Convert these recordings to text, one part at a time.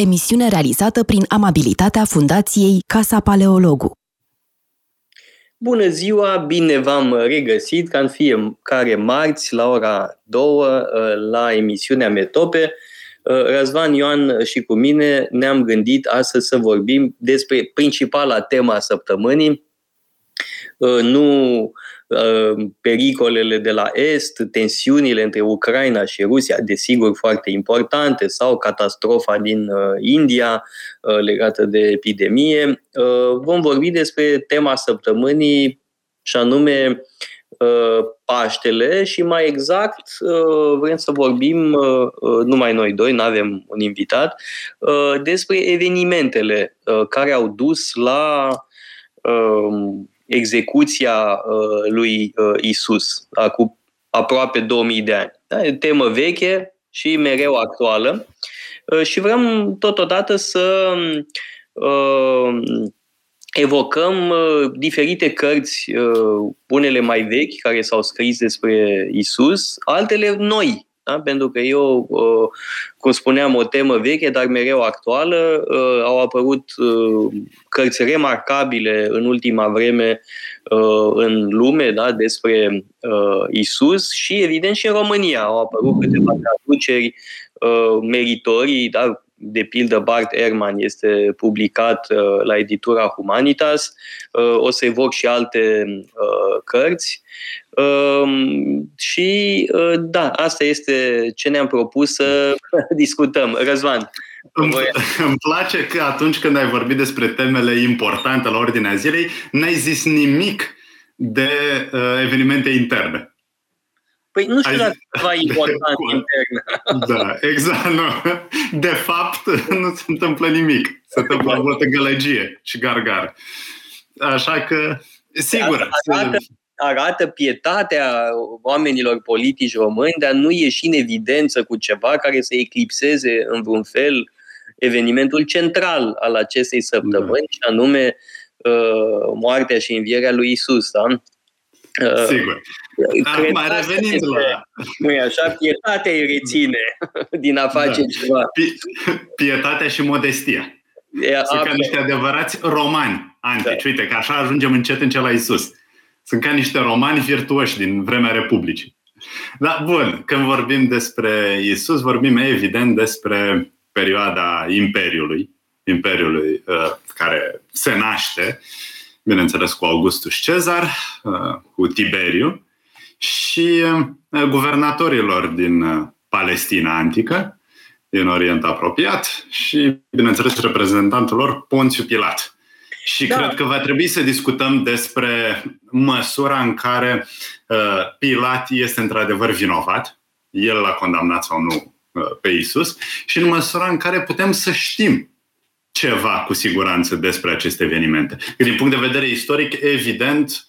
emisiune realizată prin amabilitatea Fundației Casa Paleologu. Bună ziua, bine v-am regăsit ca în fiecare marți la ora 2 uh, la emisiunea Metope. Uh, Răzvan Ioan și cu mine ne-am gândit astăzi să vorbim despre principala tema săptămânii, uh, nu Uh, pericolele de la Est, tensiunile între Ucraina și Rusia, desigur foarte importante, sau catastrofa din uh, India uh, legată de epidemie. Vom vorbi despre tema săptămânii și anume Paștele și mai exact vrem să vorbim, numai noi doi, nu avem un invitat, despre evenimentele care au dus la execuția uh, lui uh, Isus, acum aproape 2000 de ani. Da? E temă veche și mereu actuală. Uh, și vrem totodată să evocăm diferite cărți, unele mai vechi, care s-au scris despre Isus, altele noi, da? pentru că eu, cum spuneam, o temă veche, dar mereu actuală, au apărut cărți remarcabile în ultima vreme în lume da? despre Isus și, evident, și în România au apărut câteva traduceri meritorii, da? de pildă Bart Ehrman este publicat uh, la editura Humanitas, uh, o să evoc și alte uh, cărți. Um, și da, asta este ce ne-am propus să discutăm. Răzvan. Îmi, îmi place că atunci când ai vorbit despre temele importante la ordinea zilei, n-ai zis nimic de uh, evenimente interne. Păi nu știu dacă ceva important intern. Da, exact. Nu. De fapt, nu se întâmplă nimic. Se întâmplă multă gălăgie și gargar. Așa că, sigur. Arată, arată pietatea oamenilor politici români de a nu ieși în evidență cu ceva care să eclipseze în vreun fel evenimentul central al acestei săptămâni, da. și anume uh, moartea și învierea lui Isus. Da? Uh, Sigur. Acum, revenind la... Nu e așa? Pietatea îi reține din a face da. ceva. Pietatea și modestia. E, Sunt ca niște adevărați romani antici. Da. Uite, că așa ajungem încet încet la Isus. Sunt ca niște romani virtuoși din vremea Republicii. Da, bun. Când vorbim despre Isus, vorbim evident despre perioada Imperiului, Imperiului uh, care se naște, bineînțeles cu Augustus Cezar, uh, cu Tiberiu și uh, guvernatorilor din uh, Palestina antică, din Orient apropiat și, bineînțeles, reprezentantul lor, Ponțiu Pilat. Și da. cred că va trebui să discutăm despre măsura în care uh, Pilat este într-adevăr vinovat, el l-a condamnat sau nu uh, pe Isus, și în măsura în care putem să știm ceva cu siguranță despre aceste evenimente. Din punct de vedere istoric, evident,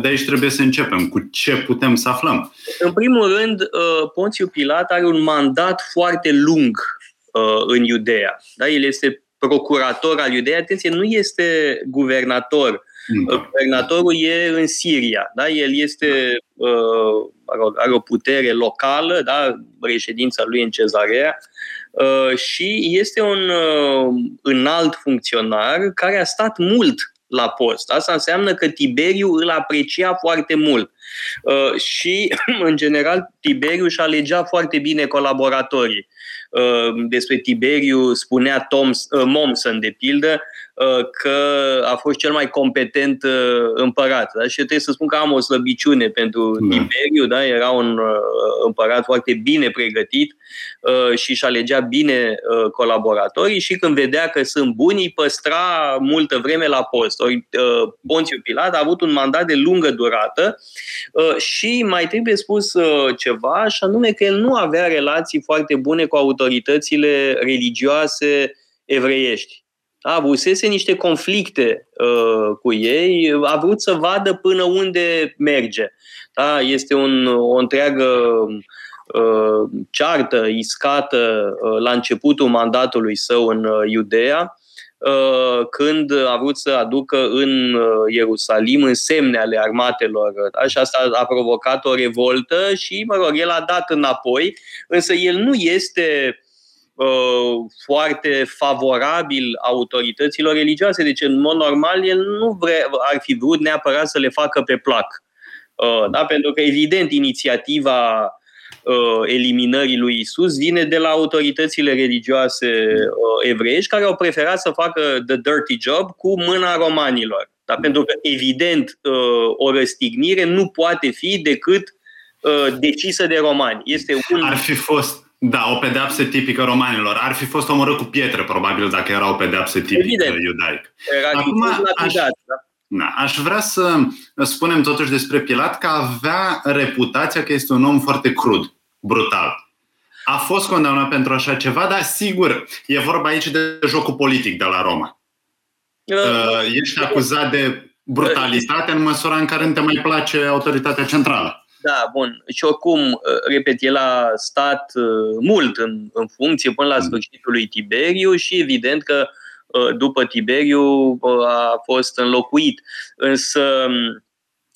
de aici trebuie să începem. Cu ce putem să aflăm? În primul rând, uh, Ponțiu Pilat are un mandat foarte lung uh, în Iudea. Da? El este procurator al Iudeei. Atenție, nu este guvernator. Da. Guvernatorul e în Siria. Da? El este, uh, are o putere locală, da? reședința lui în Cezarea, și este un înalt funcționar care a stat mult la post. Asta înseamnă că Tiberiu îl aprecia foarte mult. Uh, și, în general, Tiberiu își alegea foarte bine colaboratorii. Uh, despre Tiberiu spunea Tom, uh, Momson, de pildă, Uh, că a fost cel mai competent uh, împărat. Da? Și trebuie să spun că am o slăbiciune pentru da. Tiberiu, da? era un uh, împărat foarte bine pregătit și își alegea bine colaboratorii și când vedea că sunt buni, îi păstra multă vreme la post. Ori Ponțiu Pilat a avut un mandat de lungă durată și mai trebuie spus ceva, și anume că el nu avea relații foarte bune cu autoritățile religioase evreiești a avusese niște conflicte uh, cu ei, a vrut să vadă până unde merge. Da? Este un, o întreagă uh, ceartă iscată uh, la începutul mandatului său în uh, Iudea, uh, când a vrut să aducă în uh, Ierusalim însemne ale armatelor. Da? Și asta a provocat o revoltă și, mă rog, el a dat înapoi, însă el nu este uh, foarte favorabil autorităților religioase. Deci, în mod normal, el nu vre, ar fi vrut neapărat să le facă pe plac. Uh, da? Pentru că, evident, inițiativa uh, eliminării lui Isus vine de la autoritățile religioase uh, evreiești care au preferat să facă the dirty job cu mâna romanilor. Da? Pentru că, evident, uh, o răstignire nu poate fi decât uh, decisă de romani. Este un... Ar fi fost da, o pedeapsă tipică romanilor. Ar fi fost omorât cu pietre, probabil, dacă era o pedeapsă tipică Evident. iudaică. Era Acum, aș, da. Da, aș vrea să spunem totuși despre Pilat că avea reputația că este un om foarte crud, brutal. A fost condamnat pentru așa ceva, dar sigur, e vorba aici de jocul politic de la Roma. Uh, uh Ești acuzat de brutalitate în măsura în care nu te mai place autoritatea centrală. Da, bun. Și oricum, uh, repet, el a stat uh, mult în, în funcție până la mm. sfârșitul lui Tiberiu și evident că uh, după Tiberiu a fost înlocuit. Însă um,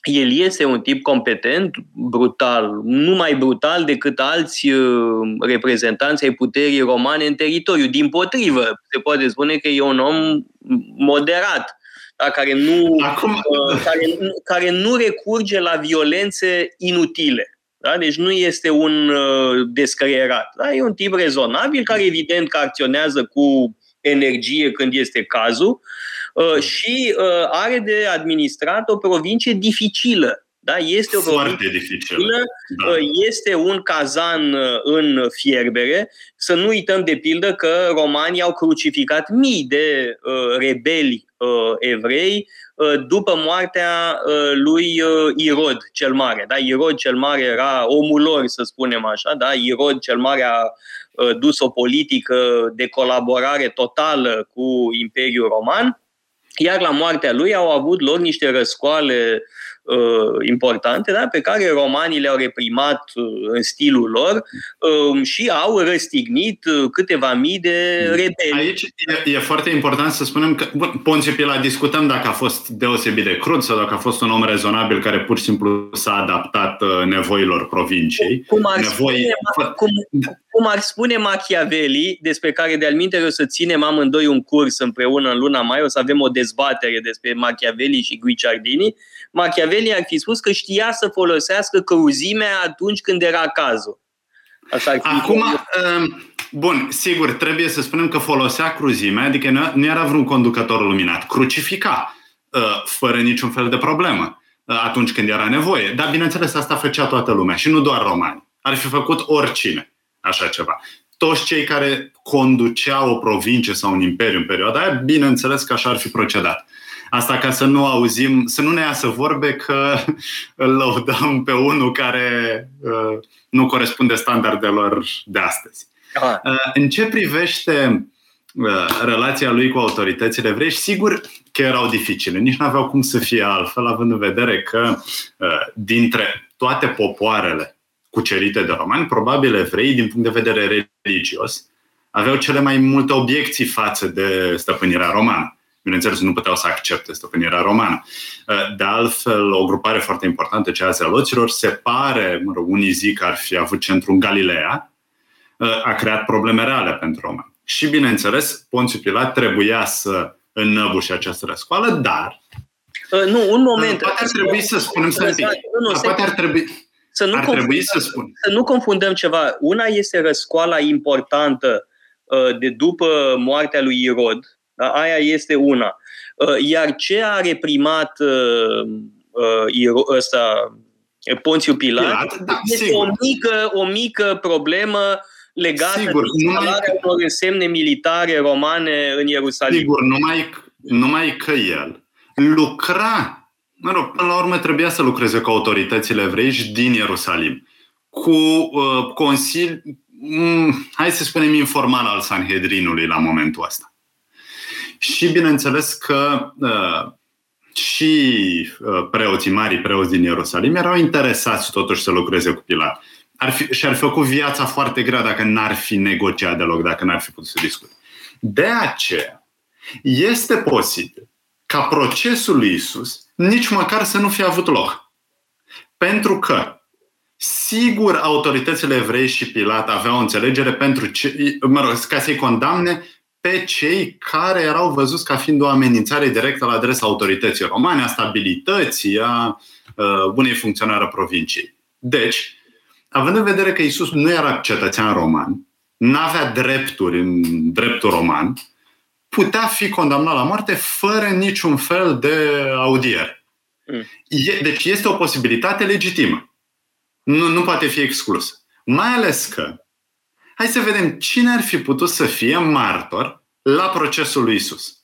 el este un tip competent, brutal, nu mai brutal decât alți reprezentanți ai puterii romane în teritoriu. Din potrivă, se poate spune că e un om moderat da, care, nu, Acum... uh, care, care nu recurge la violențe inutile. Da? Deci nu este un uh, descreierat. Da? E un tip rezonabil care evident că acționează cu energie când este cazul uh, și uh, are de administrat o provincie dificilă. Da? Este o Foarte dificilă. Da. Uh, este un cazan uh, în fierbere. Să nu uităm de pildă că romanii au crucificat mii de uh, rebeli uh, evrei uh, după moartea uh, lui uh, Irod cel Mare. Da? Irod cel Mare era omul lor, să spunem așa. Da? Irod cel Mare a uh, dus o politică de colaborare totală cu Imperiul Roman, iar la moartea lui au avut loc niște răscoale uh, importante, da? pe care romanii le-au reprimat uh, în stilul lor uh, și au răstignit uh, câteva mii de rebeli. Aici e, e foarte important să spunem că bun, Ponțiu Pila discutăm dacă a fost deosebit de crud sau dacă a fost un om rezonabil care pur și simplu s-a adaptat uh, nevoilor provinciei. Cum ar, Nevoi... spune, cum, cum ar spune Machiavelli, despre care de-al o să ținem amândoi un curs împreună în luna mai, o să avem o dezbatere despre Machiavelli și Guicciardini, Machiavelli ar fi spus că știa să folosească cruzimea atunci când era cazul. Asta ar fi Acum, um, bun, sigur, trebuie să spunem că folosea cruzimea, adică nu era vreun conducător luminat. Crucifica, uh, fără niciun fel de problemă, uh, atunci când era nevoie. Dar, bineînțeles, asta făcea toată lumea și nu doar romani. Ar fi făcut oricine așa ceva. Toți cei care conduceau o provincie sau un imperiu în perioada aia, bineînțeles că așa ar fi procedat. Asta ca să nu auzim, să nu ne iasă vorbe că îl lăudăm pe unul care uh, nu corespunde standardelor de astăzi. Aha. Uh, în ce privește uh, relația lui cu autoritățile evreiești, sigur că erau dificile. Nici nu aveau cum să fie altfel, având în vedere că uh, dintre toate popoarele cucerite de romani, probabil evrei, din punct de vedere religios, aveau cele mai multe obiecții față de stăpânirea romană. Bineînțeles, nu puteau să accepte stăpânirea romană. De altfel, o grupare foarte importantă, cea a zeloților, se pare, mă rog, unii zic că ar fi avut centru în Galileea, a creat probleme reale pentru romani. Și, bineînțeles, Ponțiu Pilat trebuia să înnăbușe această răscoală, dar... Nu, un moment. Poate ar trebui să spunem să nu, nu, Poate ar trebui să nu, Ar trebui să, spun. să nu confundăm ceva. Una este răscoala importantă uh, de după moartea lui Irod, da? Aia este una. Uh, iar ce a reprimat uh, ăsta, Ponțiu Pilat, Pilat da, este sigur. o mică, o mică problemă legată sigur, de instalarea unor semne militare romane în Ierusalim. Sigur, numai, numai că el lucra Mă rog, până la urmă trebuia să lucreze cu autoritățile evreiești din Ierusalim, cu uh, consil, um, hai să spunem, informal al Sanhedrinului la momentul ăsta. Și bineînțeles că uh, și uh, preoții mari, preoți din Ierusalim, erau interesați totuși să lucreze cu Pilat. Ar fi, și-ar fi făcut viața foarte grea dacă n-ar fi negociat deloc, dacă n-ar fi putut să discute. De aceea, este posibil ca procesul lui Isus nici măcar să nu fie avut loc. Pentru că, Sigur, autoritățile evrei și Pilat aveau o înțelegere pentru ce, mă rog, ca să-i condamne pe cei care erau văzuți ca fiind o amenințare directă la adresa autorității romane, a stabilității, a bunei funcționare a provinciei. Deci, având în vedere că Isus nu era cetățean roman, nu avea drepturi în dreptul roman, putea fi condamnat la moarte fără niciun fel de audiere. Mm. Deci este o posibilitate legitimă. Nu, nu poate fi exclusă. Mai ales că, hai să vedem cine ar fi putut să fie martor la procesul lui Isus.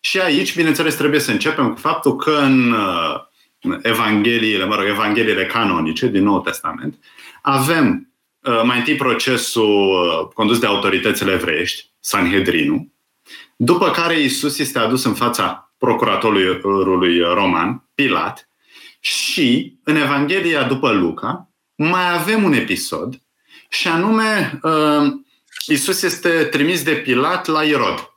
Și aici, bineînțeles, trebuie să începem cu faptul că în uh, Evangheliile, mă rog, Evangheliile canonice din Noul Testament, avem uh, mai întâi procesul uh, condus de autoritățile evreiești, Sanhedrinul, după care Isus este adus în fața procuratorului roman, Pilat, și în Evanghelia după Luca mai avem un episod și anume uh, Isus este trimis de Pilat la Irod.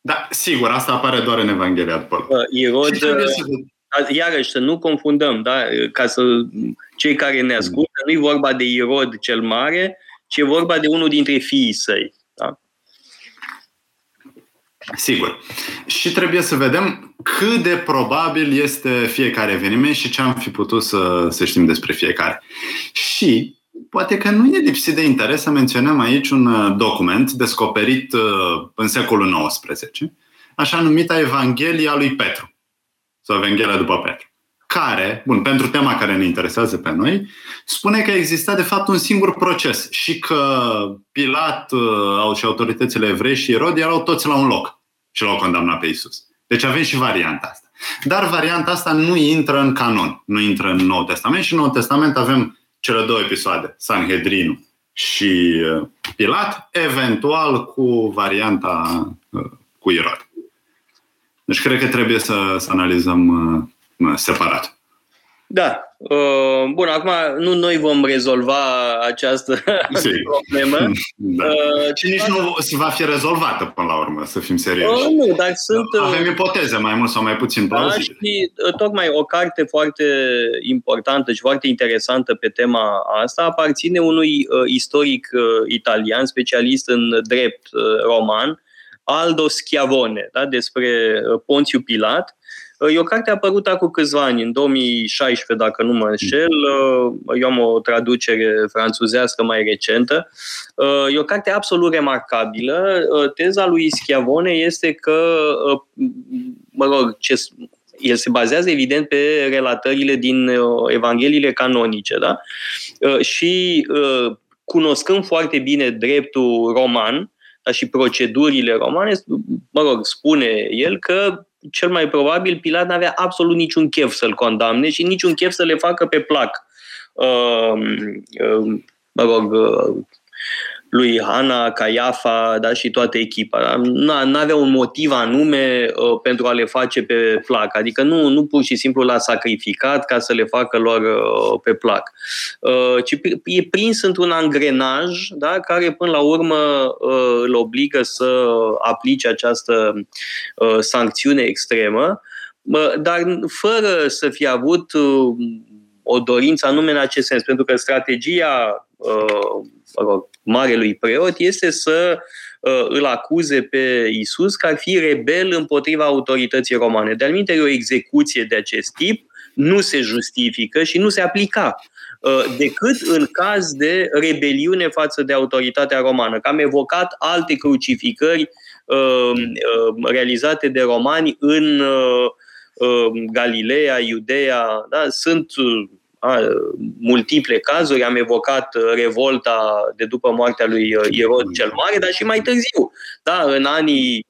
Da, sigur, asta apare doar în Evanghelia după Luca. Irod, iarăși să nu confundăm, da? ca să cei care ne ascultă, nu e vorba de Irod cel mare, ci e vorba de unul dintre fiii săi. Da? Sigur. Și trebuie să vedem cât de probabil este fiecare eveniment și ce am fi putut să, să știm despre fiecare. Și poate că nu e lipsit de interes să menționăm aici un uh, document descoperit uh, în secolul XIX, așa numita Evanghelia lui Petru, sau Evanghelia după Petru care, bun, pentru tema care ne interesează pe noi, spune că exista de fapt un singur proces și că Pilat uh, și autoritățile evrei și Irod erau toți la un loc și l-au condamnat pe Isus. Deci avem și varianta asta. Dar varianta asta nu intră în canon, nu intră în Nou Testament și în Nou Testament avem cele două episoade, Sanhedrinul și uh, Pilat, eventual cu varianta uh, cu Irod. Deci cred că trebuie să, să analizăm separat. Da. Uh, bun, acum nu noi vom rezolva această problemă. Da. Uh, și nici nu se va fi rezolvată până la urmă, să fim serioși. Uh, nu, dar sunt... Avem ipoteze mai mult sau mai puțin da, plauzibile. și tocmai o carte foarte importantă și foarte interesantă pe tema asta aparține unui istoric italian, specialist în drept roman, Aldo Schiavone, da, despre Ponțiu Pilat, E o carte apărută acum câțiva ani, în 2016, dacă nu mă înșel. Eu am o traducere franțuzească mai recentă. E o carte absolut remarcabilă. Teza lui Schiavone este că, mă rog, ce, el se bazează evident pe relatările din Evangheliile canonice, da? Și cunoscând foarte bine dreptul roman, și procedurile romane, mă rog, spune el că cel mai probabil Pilat n-avea absolut niciun chef să-l condamne și niciun chef să le facă pe plac. Uh, uh, mă rog, uh, lui Hana, Caiafa da, și toată echipa. Nu avea un motiv anume uh, pentru a le face pe plac. Adică nu, nu pur și simplu l-a sacrificat ca să le facă lor uh, pe plac. Uh, ci e prins într-un angrenaj da, care până la urmă uh, îl obligă să aplice această uh, sancțiune extremă, uh, dar fără să fie avut uh, o dorință anume în acest sens, pentru că strategia uh, mă rog, marelui preot este să uh, îl acuze pe Isus că ar fi rebel împotriva autorității romane. De-al o execuție de acest tip nu se justifică și nu se aplica uh, decât în caz de rebeliune față de autoritatea romană. Că am evocat alte crucificări uh, realizate de romani în Galileea, Iudeea, da? sunt a, multiple cazuri. Am evocat uh, revolta de după moartea lui uh, Irod cel Mare, dar și mai târziu, da, în anii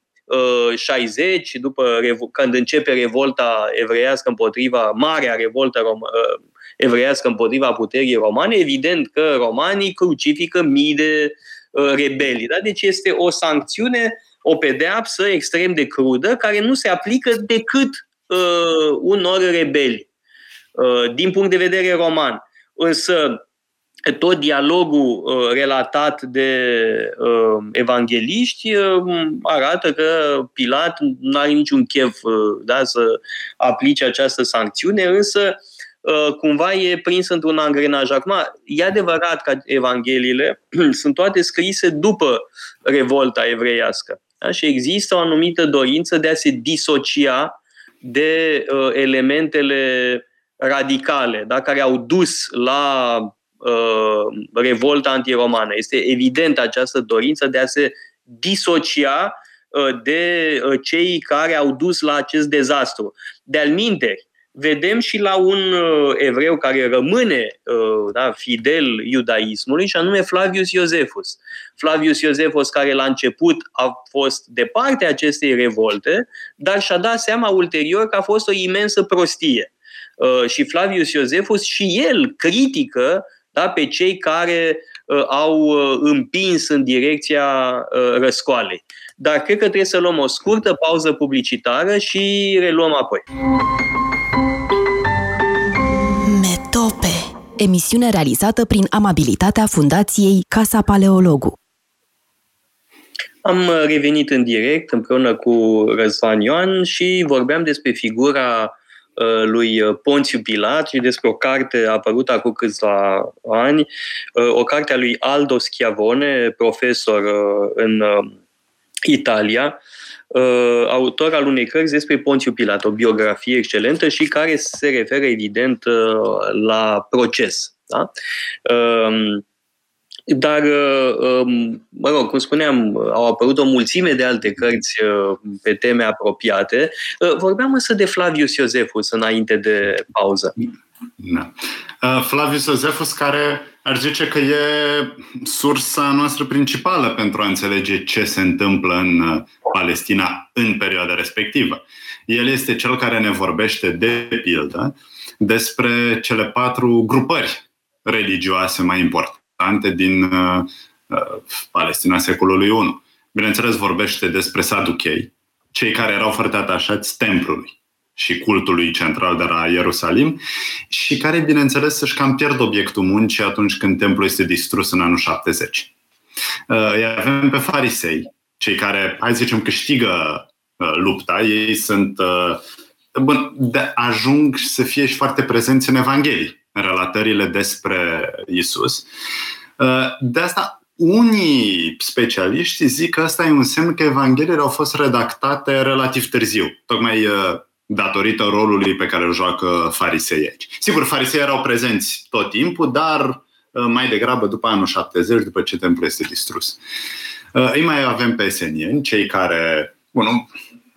60, uh, după când începe revolta evreiască împotriva, marea revoltă rom- evreiască împotriva puterii romane, evident că romanii crucifică mii de rebelii. Da? Deci este o sancțiune, o pedeapsă extrem de crudă, care nu se aplică decât uh, unor rebeli. Uh, din punct de vedere roman. Însă, tot dialogul uh, relatat de uh, evangeliști arată că Pilat nu are niciun chef da, să aplice această sancțiune, însă cumva e prins într-un angrenaj. Acum, e adevărat că Evangheliile sunt toate scrise după revolta evreiască. Da? Și există o anumită dorință de a se disocia de uh, elementele radicale da? care au dus la uh, revolta antiromană. Este evident această dorință de a se disocia uh, de uh, cei care au dus la acest dezastru. De-al minteri, vedem și la un uh, evreu care rămâne uh, da, fidel iudaismului, și anume Flavius Iosefus. Flavius Iosefus, care la început a fost de partea acestei revolte, dar și-a dat seama ulterior că a fost o imensă prostie. Uh, și Flavius Iosefus și el critică da, pe cei care au împins în direcția răscoalei. Dar cred că trebuie să luăm o scurtă pauză publicitară și reluăm apoi. emisiune realizată prin amabilitatea Fundației Casa Paleologu. Am revenit în direct împreună cu Răzvan Ioan și vorbeam despre figura uh, lui Ponțiu Pilat și despre o carte apărută acum câțiva ani, uh, o carte a lui Aldo Schiavone, profesor uh, în Italia, uh, autor al unei cărți despre Ponțiu Pilat, o biografie excelentă și care se referă evident uh, la proces. Da? Uh, dar, uh, um, mă rog, cum spuneam, au apărut o mulțime de alte cărți uh, pe teme apropiate. Uh, vorbeam însă de Flavius Iosefus înainte de pauză. Da. Flavius Iosefus, care ar zice că e sursa noastră principală pentru a înțelege ce se întâmplă în Palestina în perioada respectivă. El este cel care ne vorbește, de pildă, despre cele patru grupări religioase mai importante din uh, Palestina secolului I. Bineînțeles, vorbește despre saduchei, cei care erau foarte atașați templului și cultului central de la Ierusalim și care, bineînțeles, își cam pierd obiectul muncii atunci când templul este distrus în anul 70. Uh, îi avem pe farisei, cei care, hai să zicem, câștigă uh, lupta. Ei sunt uh, bun, de, ajung să fie și foarte prezenți în Evanghelii, în relatările despre Isus. De asta, unii specialiști zic că asta e un semn că Evangheliile au fost redactate relativ târziu, tocmai datorită rolului pe care îl joacă farisei aici. Sigur, farisei erau prezenți tot timpul, dar uh, mai degrabă după anul 70, după ce templul este distrus. Uh, îi mai avem pe esenieni, cei care, bun,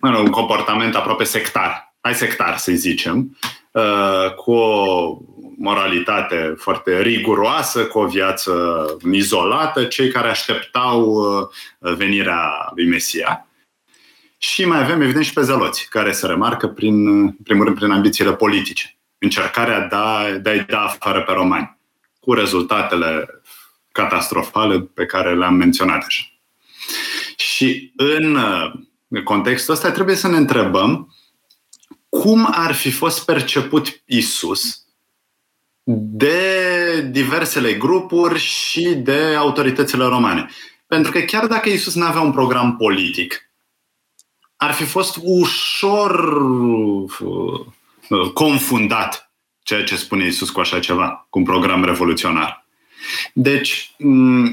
un, un comportament aproape sectar, hai sectar să zicem, uh, cu o moralitate foarte riguroasă, cu o viață izolată, cei care așteptau venirea lui Mesia. Și mai avem, evident, și pe zeloți, care se remarcă, prin, primul rând, prin ambițiile politice. Încercarea de, a, de a-i da afară pe romani, cu rezultatele catastrofale pe care le-am menționat deja. Și în contextul ăsta trebuie să ne întrebăm cum ar fi fost perceput Isus de diversele grupuri și de autoritățile romane. Pentru că chiar dacă Isus nu avea un program politic, ar fi fost ușor uh, confundat ceea ce spune Isus cu așa ceva, cu un program revoluționar. Deci,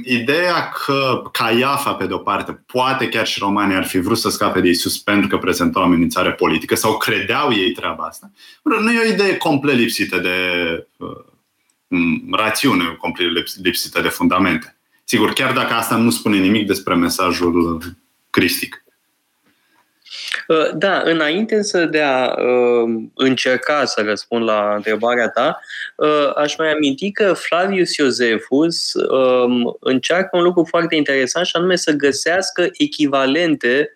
ideea că Caiafa, pe de-o parte, poate chiar și romanii ar fi vrut să scape de Isus pentru că prezenta o amenințare politică sau credeau ei treaba asta, nu e o idee complet lipsită de uh, rațiune, complet lipsită de fundamente. Sigur, chiar dacă asta nu spune nimic despre mesajul cristic. Uh, da, înainte însă de a uh, încerca să răspund la întrebarea ta, uh, aș mai aminti că Flavius Iosefus um, încearcă un lucru foarte interesant și anume să găsească echivalente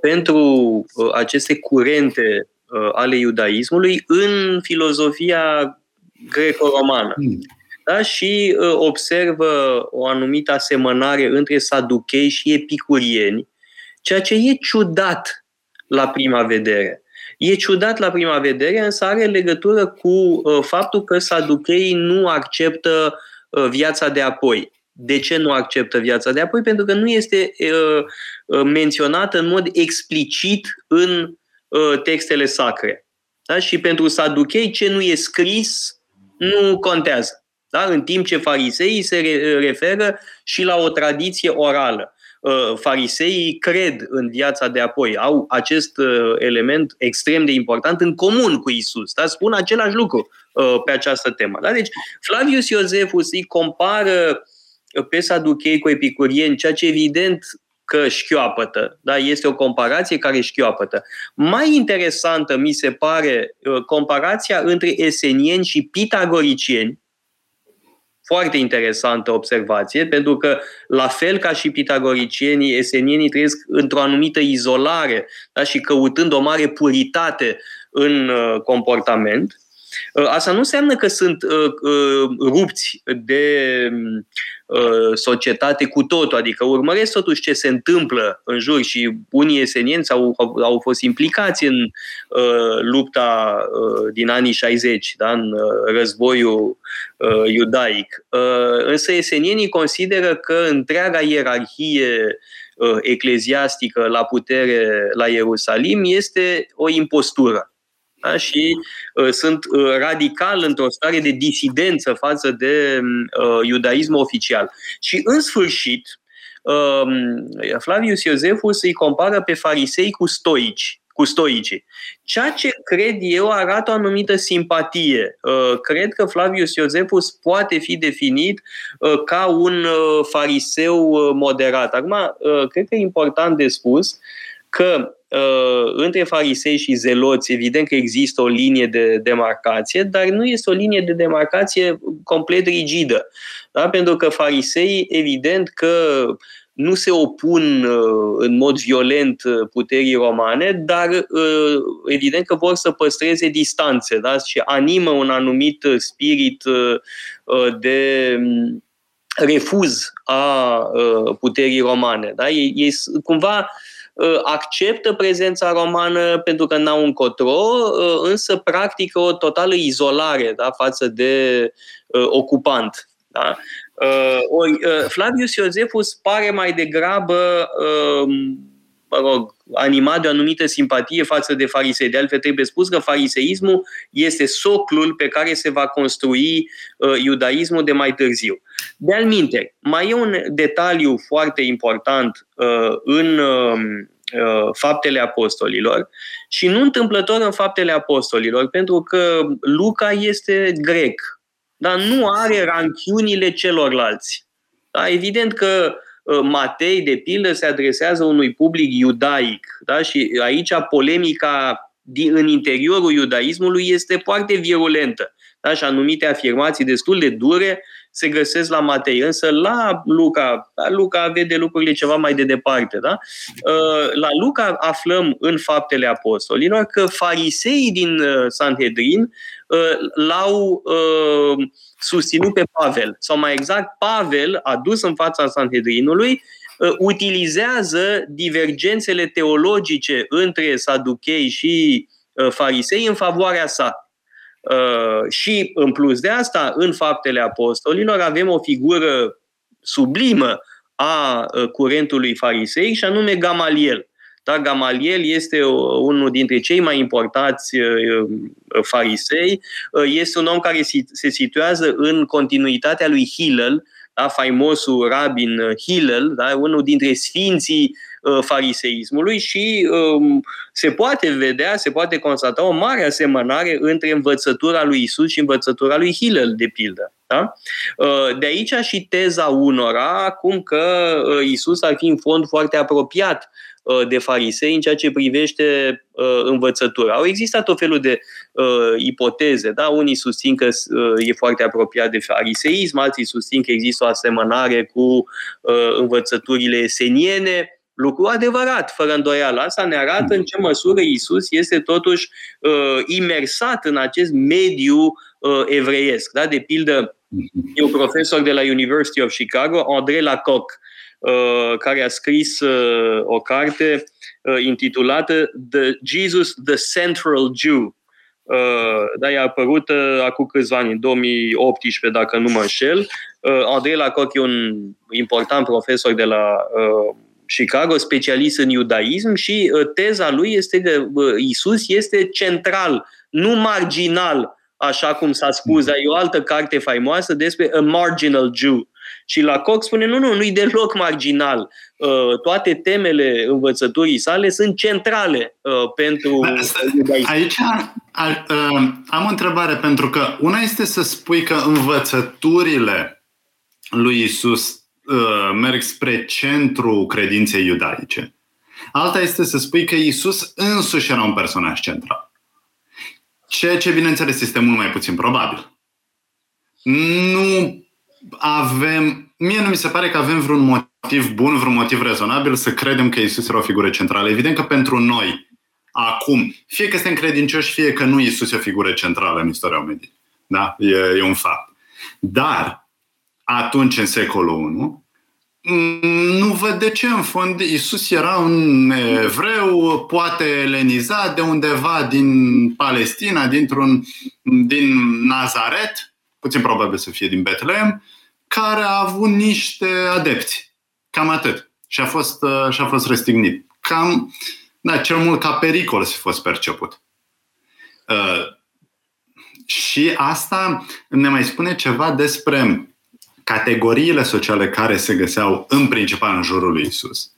pentru aceste curente ale iudaismului în filozofia greco-romană. Hmm. Da? Și observă o anumită asemănare între saduchei și epicurieni, ceea ce e ciudat la prima vedere. E ciudat la prima vedere, însă are legătură cu uh, faptul că saducheii nu acceptă uh, viața de apoi. De ce nu acceptă viața de apoi? Pentru că nu este uh, menționată în mod explicit în textele sacre. Da? Și pentru saduchei ce nu e scris nu contează. Da? În timp ce fariseii se referă și la o tradiție orală. Uh, fariseii cred în viața de apoi, au acest uh, element extrem de important în comun cu Isus. Da? Spun același lucru uh, pe această temă. Da? Deci Flavius Iosefus îi compară pe saduchei cu epicurieni, ceea ce evident că șchioapătă. Da? Este o comparație care șchioapătă. Mai interesantă mi se pare comparația între esenieni și pitagoricieni, foarte interesantă observație, pentru că, la fel ca și pitagoricienii, esenienii trăiesc într-o anumită izolare da? și căutând o mare puritate în uh, comportament. Uh, asta nu înseamnă că sunt uh, uh, rupți de uh, societate cu totul, adică urmăresc totuși ce se întâmplă în jur și unii esenienți au, au fost implicați în uh, lupta uh, din anii 60, da, în uh, războiul uh, iudaic. Uh, însă esenienii consideră că întreaga ierarhie uh, ecleziastică la putere la Ierusalim este o impostură da? și uh, sunt uh, radical într-o stare de disidență față de uh, iudaism oficial. Și în sfârșit, uh, Flavius Iosefus îi compară pe farisei cu stoici cu stoicii. Ceea ce cred eu arată o anumită simpatie. Uh, cred că Flavius Iosefus poate fi definit uh, ca un uh, fariseu moderat. Acum, cred că e important de spus că uh, între farisei și zeloți, evident că există o linie de demarcație, dar nu este o linie de demarcație complet rigidă. Da? Pentru că farisei, evident că nu se opun uh, în mod violent uh, puterii romane, dar uh, evident că vor să păstreze distanțe da? și animă un anumit spirit uh, uh de um, refuz a uh, puterii romane. Da? Ei, ei cumva Uh, acceptă prezența romană pentru că n-au încotro, uh, însă practică o totală izolare da, față de uh, ocupant. Da? Ori, Flavius Iosefus pare mai degrabă mă rog, animat de o anumită simpatie față de farisei. De altfel, trebuie spus că fariseismul este soclul pe care se va construi uh, iudaismul de mai târziu. De alminte, mai e un detaliu foarte important uh, în uh, uh, faptele apostolilor și nu întâmplător în faptele apostolilor, pentru că Luca este grec, dar nu are ranchiunile celorlalți. Da? Evident că uh, Matei, de pildă, se adresează unui public iudaic. Da? Și aici polemica din, în interiorul iudaismului este foarte virulentă. Da? Și anumite afirmații destul de dure se găsesc la Matei, însă la Luca, la Luca vede lucrurile ceva mai de departe. Da? Uh, la Luca aflăm în faptele apostolilor că fariseii din uh, Sanhedrin uh, l-au susținut pe Pavel, sau mai exact, Pavel a dus în fața Sanhedrinului utilizează divergențele teologice între saduchei și farisei în favoarea sa. Uh, și în plus de asta, în faptele apostolilor avem o figură sublimă a uh, curentului farisei și anume Gamaliel. Da, Gamaliel este unul dintre cei mai importanți uh, farisei. Este un om care se situează în continuitatea lui Hillel, da, faimosul rabin Hillel, da, unul dintre sfinții Uh, fariseismului și um, se poate vedea, se poate constata o mare asemănare între învățătura lui Isus și învățătura lui Hillel, de pildă. Da? Uh, de aici și teza unora, cum că uh, Isus ar fi în fond foarte apropiat de farisei în ceea ce privește uh, învățătura. Au existat o felul de uh, ipoteze. Da? Unii susțin că uh, e foarte apropiat de fariseism, alții susțin că există o asemănare cu uh, învățăturile eseniene lucru adevărat, fără îndoială. Asta ne arată în ce măsură Isus este totuși uh, imersat în acest mediu uh, evreiesc. Da? De pildă, e un profesor de la University of Chicago, André Lacocque, uh, care a scris uh, o carte uh, intitulată The Jesus, the Central Jew. Uh, da, e apărut uh, acum câțiva ani, în 2018, dacă nu mă înșel. Uh, Andrei Lacocque e un important profesor de la uh, Chicago, specialist în iudaism și uh, teza lui este că uh, Isus este central nu marginal, așa cum s-a spus, dar e o altă carte faimoasă despre A Marginal Jew. Și la Cox spune, nu, nu, nu-i deloc marginal. Uh, toate temele învățăturii sale sunt centrale uh, pentru... Aici am o întrebare, pentru că una este să spui că învățăturile lui Isus merg spre centru credinței iudaice. Alta este să spui că Isus însuși era un personaj central. Ceea ce, bineînțeles, este mult mai puțin probabil. Nu avem, mie nu mi se pare că avem vreun motiv bun, vreun motiv rezonabil să credem că Isus era o figură centrală. Evident că pentru noi, acum, fie că suntem credincioși, fie că nu Isus e o figură centrală în istoria omenirii. Da? E, e un fapt. Dar, atunci, în secolul I, nu văd de ce, în fond, Isus era un evreu, poate elenizat de undeva din Palestina, dintr-un, din Nazaret, puțin probabil să fie din Betlehem, care a avut niște adepți. Cam atât. Și a fost, uh, și a fost răstignit. Cam, da, cel mult ca pericol să fi fost perceput. Uh, și asta ne mai spune ceva despre categoriile sociale care se găseau în principal în jurul lui Isus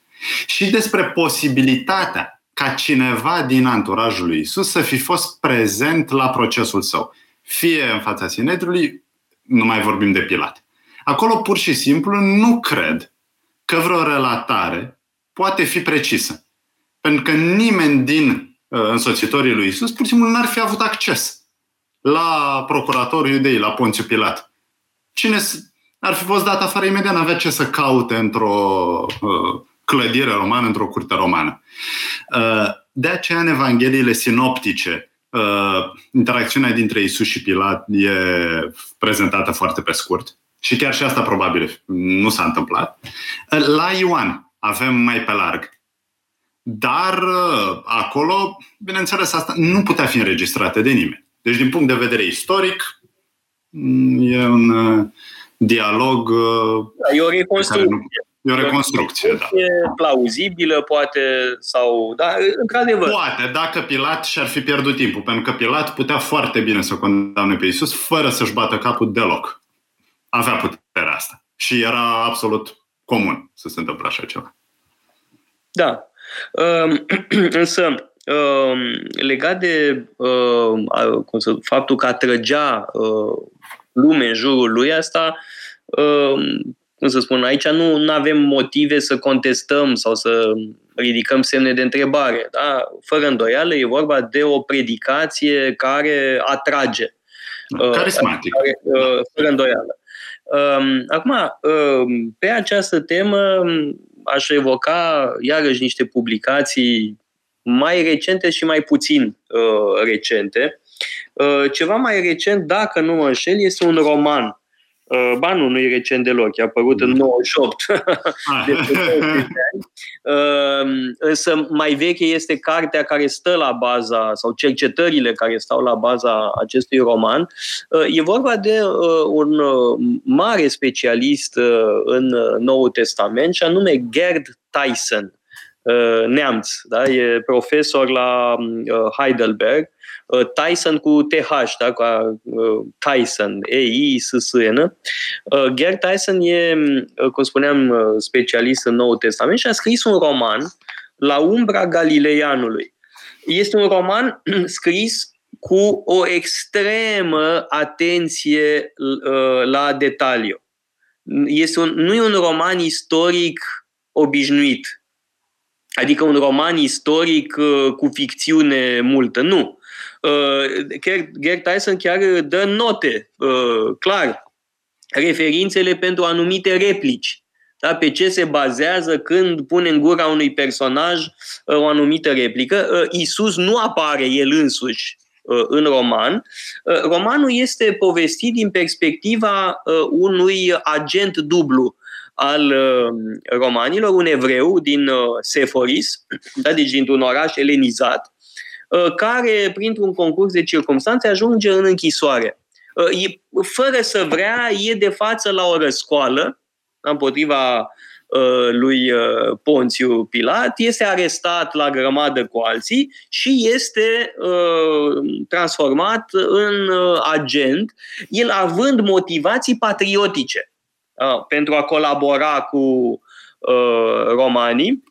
și despre posibilitatea ca cineva din anturajul lui Isus să fi fost prezent la procesul său. Fie în fața Sinedrului, nu mai vorbim de Pilat. Acolo pur și simplu nu cred că vreo relatare poate fi precisă. Pentru că nimeni din uh, însoțitorii lui Isus pur și simplu n-ar fi avut acces la procuratorul iudei, la Ponțiu Pilat. Cine ar fi fost dat afară imediat, n-avea ce să caute într-o uh, clădire romană, într-o curte romană. Uh, de aceea, în Evangheliile sinoptice, uh, interacțiunea dintre Isus și Pilat e prezentată foarte pe scurt. Și chiar și asta probabil nu s-a întâmplat. Uh, la Ioan avem mai pe larg. Dar uh, acolo, bineînțeles, asta nu putea fi înregistrată de nimeni. Deci, din punct de vedere istoric, mm, e un uh, dialog. Da, e o reconstrucție. E o reconstrucție, da. E plauzibilă, poate, sau... Da, într-adevăr. Poate, dacă Pilat și-ar fi pierdut timpul, pentru că Pilat putea foarte bine să condamne pe Isus fără să-și bată capul deloc. Avea puterea asta. Și era absolut comun să se întâmple așa ceva. Da. Um, însă, um, legat de uh, faptul că atrăgea uh, lume în jurul lui, asta cum să spun, aici nu avem motive să contestăm sau să ridicăm semne de întrebare. Da? Fără îndoială, e vorba de o predicație care atrage. Da, carismatic. Care, uh, fără îndoială. Um, acum, um, pe această temă aș evoca iarăși niște publicații mai recente și mai puțin uh, recente. Uh, ceva mai recent, dacă nu mă înșel, este un roman Uh, ba nu, nu e recent deloc, e apărut în 98. Ah. uh, însă mai veche este cartea care stă la baza, sau cercetările care stau la baza acestui roman. Uh, e vorba de uh, un uh, mare specialist uh, în Noul Testament, și anume Gerd Tyson, neamț, da? e profesor la Heidelberg Uh, Tyson cu TH, da? cu uh, Tyson, E-I-S-S-N. Uh, Gerd Tyson e, cum spuneam, specialist în Noul Testament și a scris un roman la umbra Galileianului. Este un roman scris cu o extremă atenție la detaliu. Este un, nu e un roman istoric obișnuit, adică un roman istoric cu ficțiune multă. Nu. Uh, Gerd Tyson chiar dă note, uh, clar, referințele pentru anumite replici. Da? Pe ce se bazează când pune în gura unui personaj uh, o anumită replică. Isus nu apare el însuși în roman. Romanul este povestit din perspectiva unui agent dublu al romanilor, un evreu din Seforis, da, deci dintr-un oraș elenizat, Uh, care, printr-un concurs de circunstanțe, ajunge în închisoare. Uh, fără să vrea, e de față la o răscoală împotriva uh, lui uh, Ponțiu Pilat, este arestat la grămadă cu alții și este transformat în agent, el având motivații patriotice pentru a colabora cu romanii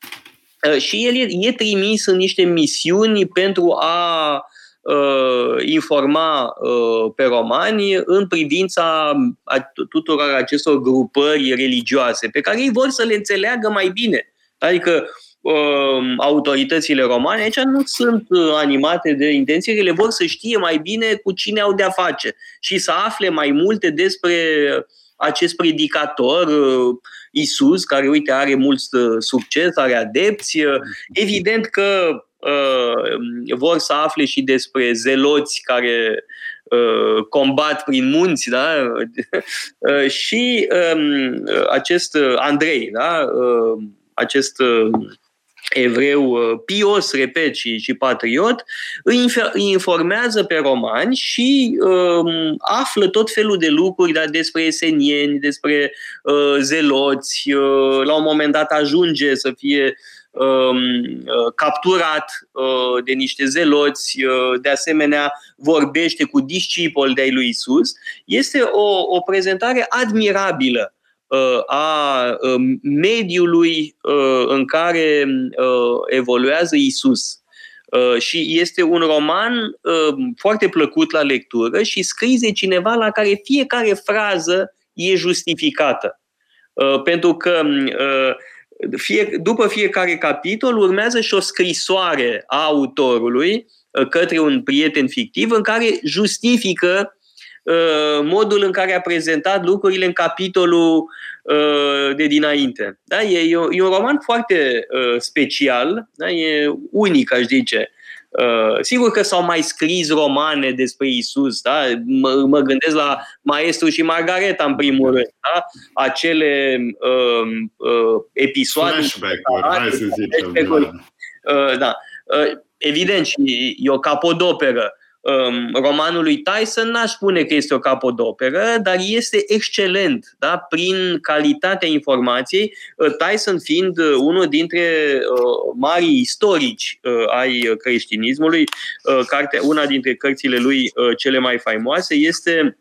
și el e, e trimis în niște misiuni pentru a uh, informa uh, pe romani în privința a tuturor acestor grupări religioase, pe care ei vor să le înțeleagă mai bine. Adică uh, autoritățile romane aici nu sunt animate de intenții, ele vor să știe mai bine cu cine au de-a face și să afle mai multe despre acest predicator Isus, care, uite, are mult succes, are adepți. Evident că Uh, vor să afle și despre zeloți care uh, combat prin munți, da? Uh, și um, acest Andrei, da? acest evreu pios, repet, și, și patriot, îi informează pe romani și um, află tot felul de lucruri da, despre esenieni, despre uh, zeloți. Uh, la un moment dat ajunge să fie Um, uh, capturat uh, de niște zeloți, uh, de asemenea vorbește cu discipoli de-ai lui Isus, este o, o prezentare admirabilă a um, mediului în care evoluează Isus. Și este un roman foarte plăcut la lectură și scris de cineva la care fiecare frază e justificată. Pentru că fie, după fiecare capitol urmează și o scrisoare a autorului uh, către un prieten fictiv în care justifică uh, modul în care a prezentat lucrurile în capitolul uh, de dinainte. Da? E, e, e un roman foarte uh, special, da? e unic, aș zice. Uh, sigur că s-au mai scris romane despre Isus, da? mă, mă gândesc la Maestru și Margareta în primul rând, da? acele uh, uh, episoade. Flashback-uri, hai să zicem. Da. Uh, da. Uh, evident, și e o capodoperă um, romanul lui Tyson n-aș spune că este o capodoperă, dar este excelent da? prin calitatea informației, uh, Tyson fiind uh, unul dintre uh, marii istorici uh, ai creștinismului, uh, carte, una dintre cărțile lui uh, cele mai faimoase este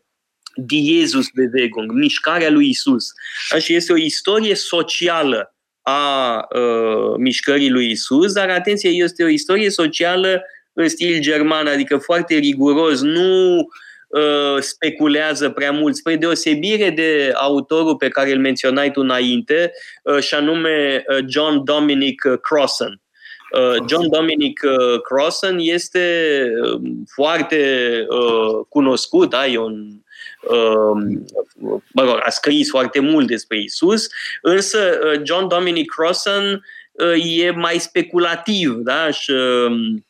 Die Jesus Bewegung, mișcarea lui Isus. Da? Și este o istorie socială a uh, mișcării lui Isus, dar atenție, este o istorie socială în stil german, adică foarte riguros, nu uh, speculează prea mult, spre deosebire de autorul pe care îl menționai tu înainte, uh, și anume uh, John Dominic Crossan. Uh, John Dominic uh, Crossan este uh, foarte uh, cunoscut, da? e un uh, mă rog, a scris foarte mult despre Isus, însă uh, John Dominic Crossan e mai speculativ, da? Și Mm.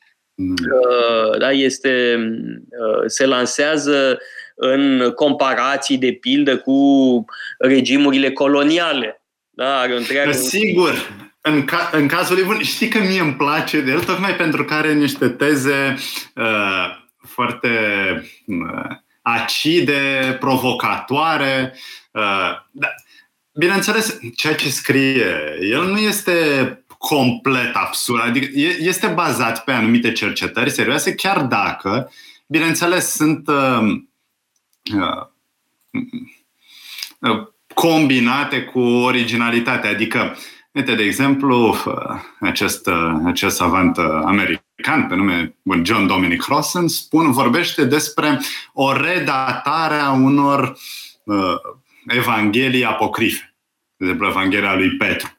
Da, este, uh, se lansează în comparații de pildă cu regimurile coloniale. Da, are întreagă... Sigur, în, ca, în cazul lui știi că mie îmi place de el, tocmai pentru că are niște teze uh, foarte uh, acide, provocatoare. Uh, da. Bineînțeles, ceea ce scrie el nu este complet absurd. Adică este bazat pe anumite cercetări serioase, chiar dacă, bineînțeles, sunt uh, uh, uh, combinate cu originalitate. Adică, uite, de exemplu, uh, acest, uh, acest savant american pe nume John Dominic Crossan spun, vorbește despre o redatare a unor uh, evanghelii apocrife. De exemplu, Evanghelia lui Petru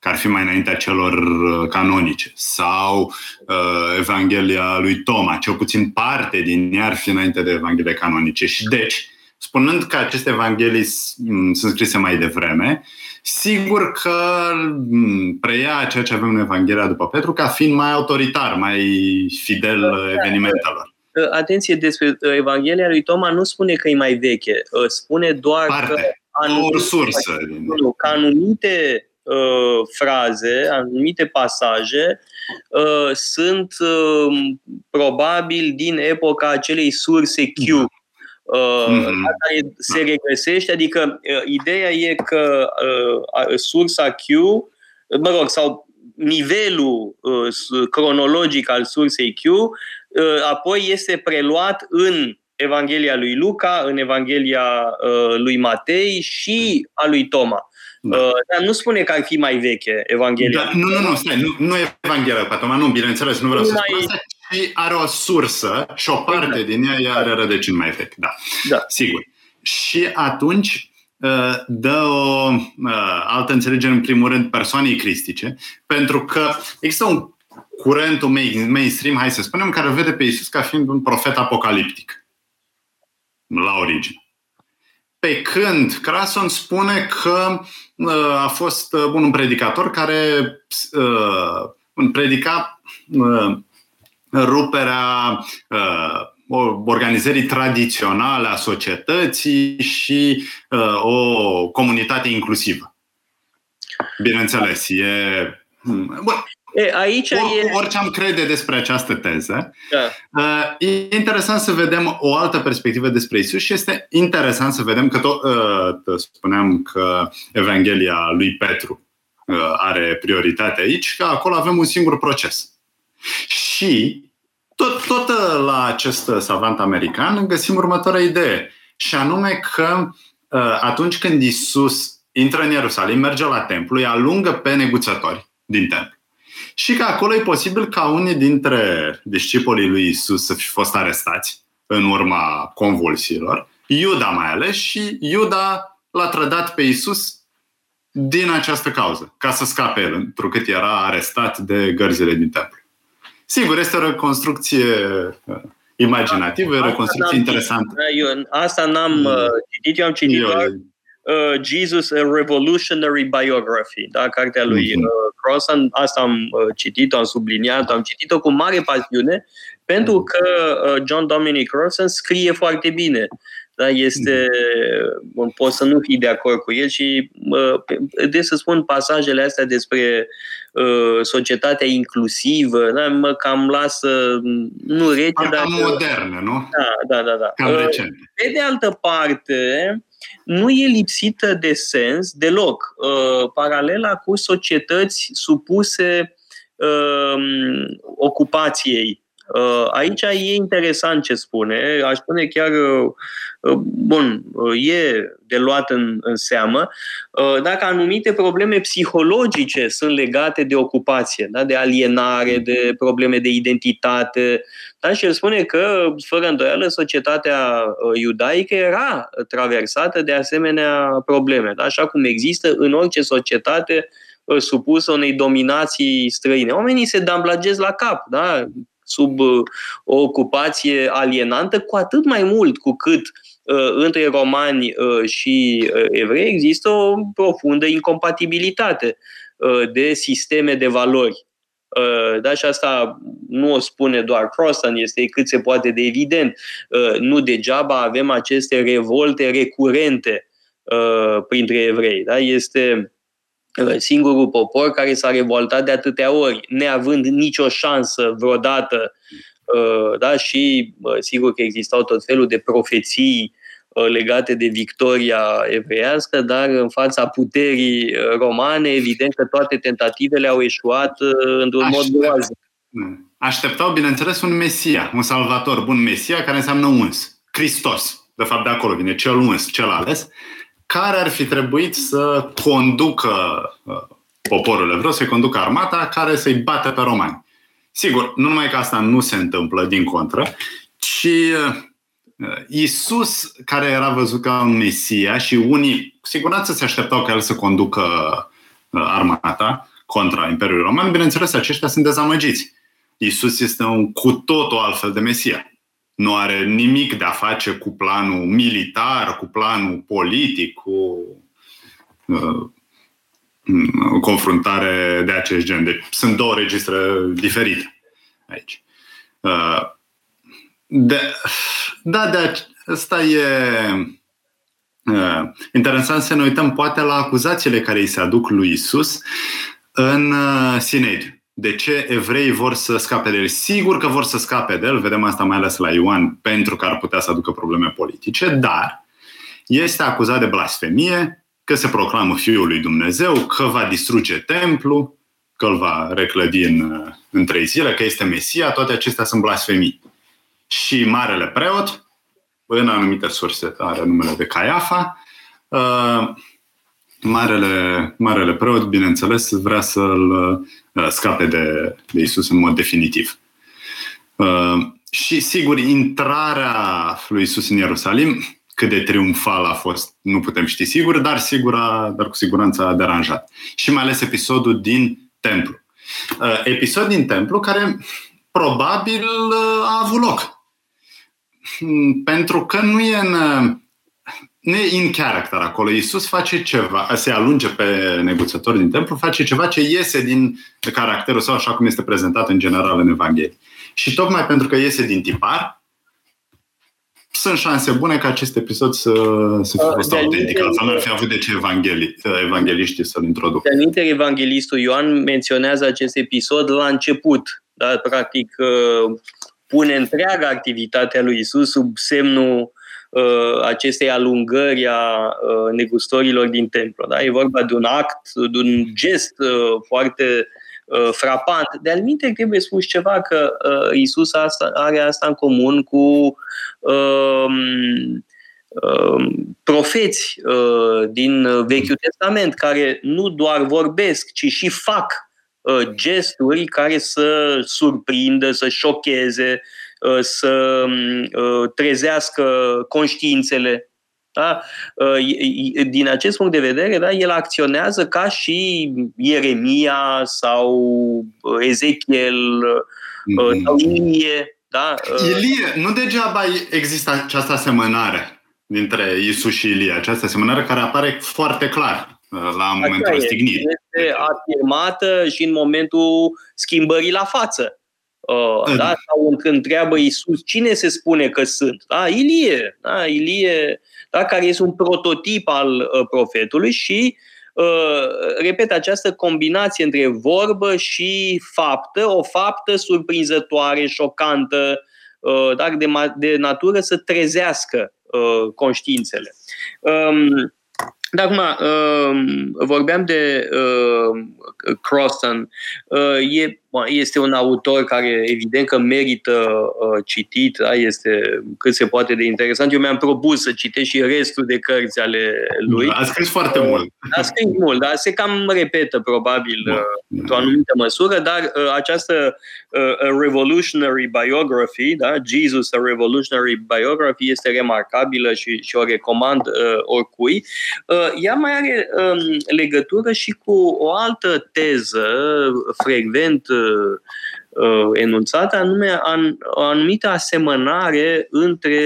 că ar fi mai înaintea celor uh, canonice, sau uh, Evanghelia lui Toma, cel puțin parte din ea ar fi înainte de Evanghelia canonice. Și deci, spunând că aceste evanghelii mm, sunt scrise mai devreme, sigur că mm, preia ceea ce avem în Evanghelia după Petru ca fiind mai autoritar, mai fidel uh, evenimentelor. Uh, atenție despre Evanghelia lui Toma nu spune că e mai veche, spune doar Parte. că anumite, o sursă. Nu, că anumite uh, fraze, anumite pasaje uh, sunt uh, probabil din epoca acelei surse Q. mm-hmm. Asta se regăsește, adică ideea e că sursa Q, mă rog, sau nivelul cronologic al sursei Q, apoi este preluat în Evanghelia lui Luca, în Evanghelia lui Matei și a lui Toma. Da. Uh, dar nu spune că ar fi mai veche Evanghelia. Da, nu, nu, nu, stai, nu, nu e Evanghelia pe Toma, nu, bineînțeles, nu vreau nu să mai... spun asta, ci are o sursă și o parte exact. din ea, ea are rădăcini mai vechi, da, da. sigur. Și atunci uh, dă o uh, altă înțelegere, în primul rând, persoanei cristice, pentru că există un curentul mainstream, hai să spunem, care vede pe Isus ca fiind un profet apocaliptic la origine. Pe când Crason spune că uh, a fost uh, un predicator care uh, predica uh, ruperea uh, organizării tradiționale a societății și uh, o comunitate inclusivă. Bineînțeles, e. Hmm, bun, E, aici Or, e... Orice am crede despre această teză, da. Uh, e interesant să vedem o altă perspectivă despre Isus și este interesant să vedem că tot, uh, spuneam că Evanghelia lui Petru uh, are prioritate aici, că acolo avem un singur proces. Și tot, tot la acest savant american găsim următoarea idee, și anume că atunci când Isus intră în Ierusalim, merge la templu, îi alungă pe neguțători din templu și că acolo e posibil ca unii dintre discipolii lui Isus să fi fost arestați în urma convulsiilor, Iuda mai ales, și Iuda l-a trădat pe Isus din această cauză, ca să scape el, întrucât era arestat de gărzile din templu. Sigur, este o reconstrucție uh, imaginativă, o reconstrucție interesantă. Eu, asta n-am uh, citit, eu am citit eu, doar uh, Jesus, a Revolutionary Biography, da? cartea lui mm-hmm. uh, Crossan. Asta am uh, citit-o, am subliniat am citit-o cu mare pasiune, pentru mhm. că uh, John Dominic Crossan scrie foarte bine. Da, este, mhm. bun, pot să nu fii de acord cu el și uh, de să spun pasajele astea despre uh, societatea inclusivă, da, mă cam lasă, nu rece, dar... modernă, nu? Da, da, da. da. Cam recent. Pe de altă parte, nu e lipsită de sens deloc. Uh, paralela cu societăți supuse uh, ocupației. Uh, aici e interesant ce spune, aș spune chiar, bun, e de luat în, în seamă, dacă anumite probleme psihologice sunt legate de ocupație, da? de alienare, de probleme de identitate, da? Și el spune că, fără îndoială, societatea uh, iudaică era traversată de asemenea probleme, da? așa cum există în orice societate uh, supusă unei dominații străine. Oamenii se damblagesc la cap, da? sub uh, o ocupație alienantă, cu atât mai mult cu cât între romani și evrei există o profundă incompatibilitate de sisteme de valori. Uh, da, și asta nu o spune doar Crossan, este cât se poate de evident. Uh, nu degeaba avem aceste revolte recurente uh, printre evrei. Da? Este singurul popor care s-a revoltat de atâtea ori, neavând nicio șansă vreodată. Da? Și sigur că existau tot felul de profeții Uh, legate de victoria evreiască, dar în fața puterii uh, romane, evident că toate tentativele au eșuat uh, într-un mod groaznic. Hmm. Așteptau, bineînțeles, un Mesia, un salvator, bun Mesia, care înseamnă uns. Hristos. De fapt, de acolo vine cel uns, cel ales, care ar fi trebuit să conducă poporul evreu, să-i conducă armata, care să-i bată pe romani. Sigur, nu numai că asta nu se întâmplă, din contră, ci Isus, care era văzut ca un Mesia și unii cu siguranță se așteptau ca el să conducă uh, armata contra Imperiului Roman, bineînțeles, aceștia sunt dezamăgiți. Isus este un cu totul altfel de Mesia. Nu are nimic de a face cu planul militar, cu planul politic, cu uh, o confruntare de acest gen. Deci sunt două registre diferite aici. Uh, de, da, de asta e uh, interesant să ne uităm poate la acuzațiile care îi se aduc lui Isus în uh, Sinedriu. de ce evreii vor să scape de el. Sigur că vor să scape de el, vedem asta mai ales la Ioan, pentru că ar putea să aducă probleme politice, dar este acuzat de blasfemie, că se proclamă Fiul lui Dumnezeu, că va distruge templu, că îl va reclădi în, în trei zile, că este Mesia, toate acestea sunt blasfemii. Și Marele Preot, în anumite surse are numele de Caiafa, uh, Marele, Marele Preot, bineînțeles, vrea să-l uh, scape de, de Isus în mod definitiv. Uh, și, sigur, intrarea lui Isus în Ierusalim, cât de triumfal a fost, nu putem ști sigur, dar, sigur a, dar cu siguranță a deranjat. Și mai ales episodul din templu. Episod din templu care probabil a avut loc Hmm, pentru că nu e în, nu e in character acolo. Iisus face ceva, se alunge pe negociator din templu, face ceva ce iese din caracterul său, așa cum este prezentat în general în Evanghelie. Și tocmai pentru că iese din tipar, sunt șanse bune ca acest episod să, să fie fost autentic. Altfel nu ar fi avut de ce evangheli, evangeliștii să-l introducă. De aminte, evanghelistul Ioan menționează acest episod la început. Da? Practic, pune întreaga activitate a lui Isus sub semnul uh, acestei alungări a uh, negustorilor din templu. Da? E vorba de un act, de un gest uh, foarte uh, frapant. De alminte trebuie spus ceva că uh, Isus asta, are asta în comun cu uh, uh, profeți uh, din Vechiul Testament care nu doar vorbesc, ci și fac Uh, gesturi care să surprindă, să șocheze, uh, să uh, trezească conștiințele. Da? Din acest punct de vedere, da, el acționează ca și Ieremia sau Ezechiel mm-hmm. sau Ilie. Da? Ilie, nu degeaba există această asemănare dintre Isus și Ilie, această asemănare care apare foarte clar la momentul răstignirii. Este afirmată și în momentul schimbării la față. Uh, da? Sau când întreabă Iisus cine se spune că sunt. Da? Ilie, da? Ilie da? care este un prototip al uh, profetului și uh, repet, această combinație între vorbă și faptă, o faptă surprinzătoare, șocantă, uh, dar de, de natură să trezească uh, conștiințele. Um, dar acum, uh, vorbeam de uh, Crossan. Uh, e, este un autor care evident că merită citit, da? este cât se poate de interesant. Eu mi-am propus să citesc și restul de cărți ale lui. A scris foarte mult. A scris mult, dar se cam repetă probabil da. într-o anumită măsură, dar această a Revolutionary Biography, da? Jesus, a Revolutionary Biography, este remarcabilă și, și o recomand oricui. Ea mai are um, legătură și cu o altă teză frecvent uh, enunțată, anume an, o anumită asemănare între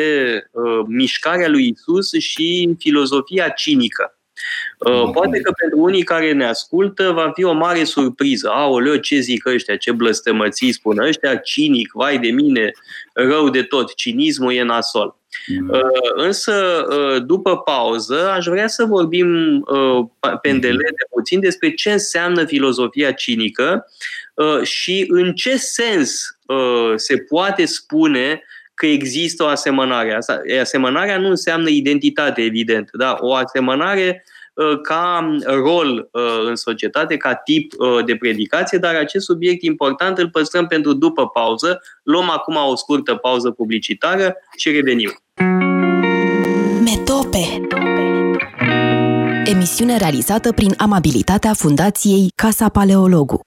uh, mișcarea lui Isus și filozofia cinică. Uh, poate că pentru unii care ne ascultă va fi o mare surpriză. Aoleu, ce zic ăștia, ce blăstămății spun ăștia, cinic, vai de mine, rău de tot, cinismul e nasol. Mm. Uh, însă, uh, după pauză, aș vrea să vorbim uh, pe îndelete puțin despre ce înseamnă filozofia cinică și în ce sens se poate spune că există o asemănare. Asemănarea nu înseamnă identitate, evident. Da? O asemănare ca rol în societate, ca tip de predicație, dar acest subiect important îl păstrăm pentru după pauză. Luăm acum o scurtă pauză publicitară și revenim. Metope Emisiune realizată prin amabilitatea Fundației Casa Paleologu.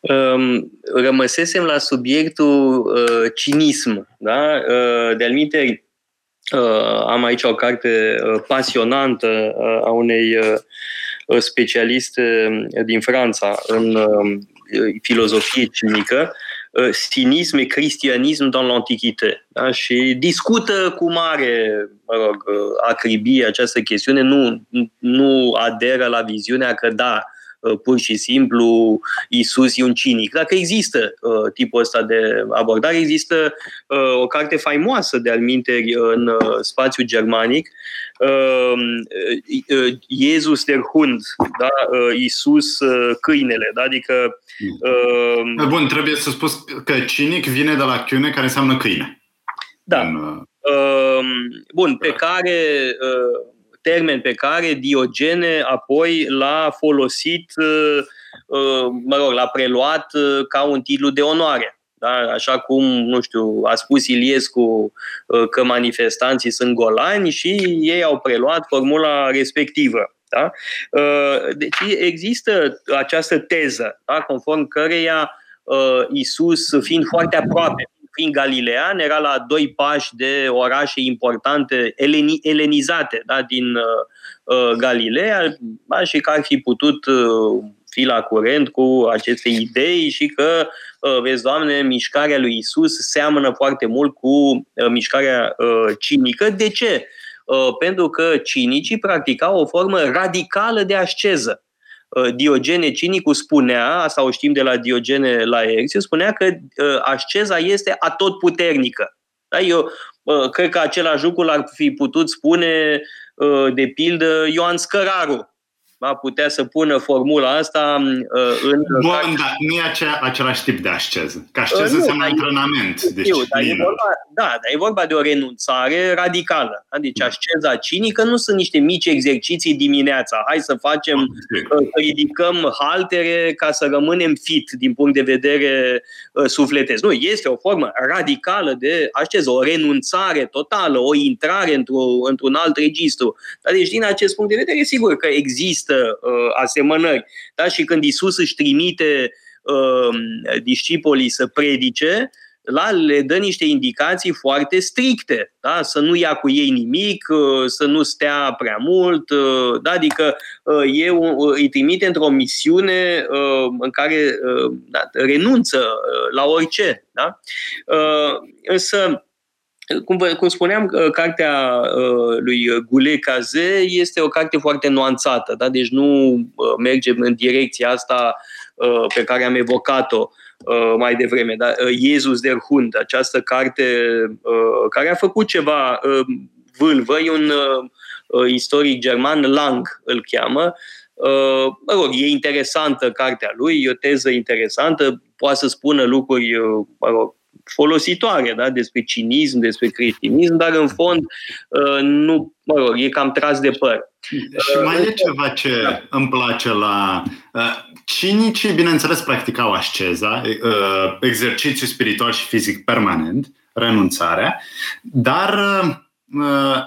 Um, rămăsesem la subiectul uh, cinism. Da? Uh, de-al minte, uh, am aici o carte uh, pasionantă uh, a unei uh, specialiste din Franța în uh, filozofie cinică, sinism et cristianism dans l'Antiquité. Da? Și discută cu mare mă rog, acribie această chestiune, nu, nu aderă la viziunea că da, pur și simplu Isus e un cinic. Dacă există tipul ăsta de abordare, există o carte faimoasă de alminteri în spațiu germanic, Iesus der Hund, da? Isus câinele, da? adică... Bun, trebuie să spus că cinic vine de la chiune care înseamnă câine. Da. În, Bun, pe care termen pe care Diogene apoi l-a folosit, mă rog, l-a preluat ca un titlu de onoare. Da? Așa cum, nu știu, a spus Iliescu că manifestanții sunt golani și ei au preluat formula respectivă. Da? Deci există această teză, da? conform căreia Isus, fiind foarte aproape fiind galilean, era la doi pași de orașe importante, eleni, elenizate da, din uh, uh, Galileea da, și că ar fi putut uh, fi la curent cu aceste idei și că, uh, vezi, Doamne, mișcarea lui Isus seamănă foarte mult cu uh, mișcarea uh, cinică. De ce? Uh, pentru că cinicii practicau o formă radicală de asceză. Uh, Diogene Cinicul spunea, asta o știm de la Diogene la Erxiu, spunea că uh, asceza este atotputernică. Da? Eu uh, cred că același lucru ar fi putut spune, de pildă, Ioan Scăraru, va putea să pună formula asta uh, în... Bun, dar nu e acea, același tip de asceză. Că asceză uh, înseamnă antrenament, disciplină. Dar e vorba, da, dar e vorba de o renunțare radicală. Da? Deci asceza cinică nu sunt niște mici exerciții dimineața. Hai să facem, uh, să ridicăm haltere ca să rămânem fit din punct de vedere uh, sufletesc. Nu, este o formă radicală de asceză, o renunțare totală, o intrare într-o, într-un alt registru. Dar deci din acest punct de vedere, sigur că există există uh, asemănări. Da? Și când Isus își trimite uh, discipolii să predice, la, le dă niște indicații foarte stricte, da? să nu ia cu ei nimic, uh, să nu stea prea mult, uh, da? adică uh, eu îi trimite într-o misiune în care da, renunță la orice. Da? Însă, cum, cum spuneam, uh, cartea uh, lui Gule Caze este o carte foarte nuanțată, da? deci nu uh, mergem în direcția asta pe care am evocat-o mai devreme. Da? Iesus der Hund, această carte care a făcut ceva vâlvă, e un istoric german, Lang îl cheamă, mă rog, e interesantă cartea lui, e o teză interesantă, poate să spună lucruri, mă rog, folositoare da? despre cinism, despre creștinism, dar în fond uh, nu, mă rog, e cam tras de păr. Și mai e ceva ce da. îmi place la... Uh, cinicii, bineînțeles, practicau asceza, uh, exercițiu spiritual și fizic permanent, renunțarea, dar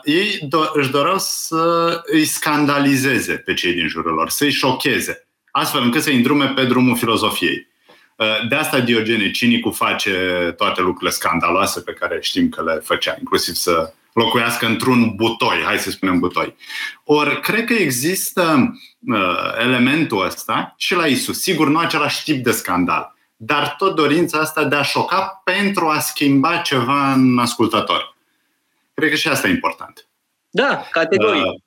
ei do- își doreau să îi scandalizeze pe cei din jurul lor, să-i șocheze, astfel încât să-i îndrume pe drumul filozofiei. Uh, de asta Diogene Cinicul face toate lucrurile scandaloase pe care știm că le făcea, inclusiv să locuiască într-un butoi, hai să spunem butoi. Ori cred că există uh, elementul ăsta și la Isus. Sigur, nu același tip de scandal, dar tot dorința asta de a șoca pentru a schimba ceva în ascultător. Cred că și asta e important. Da, categoric. Uh,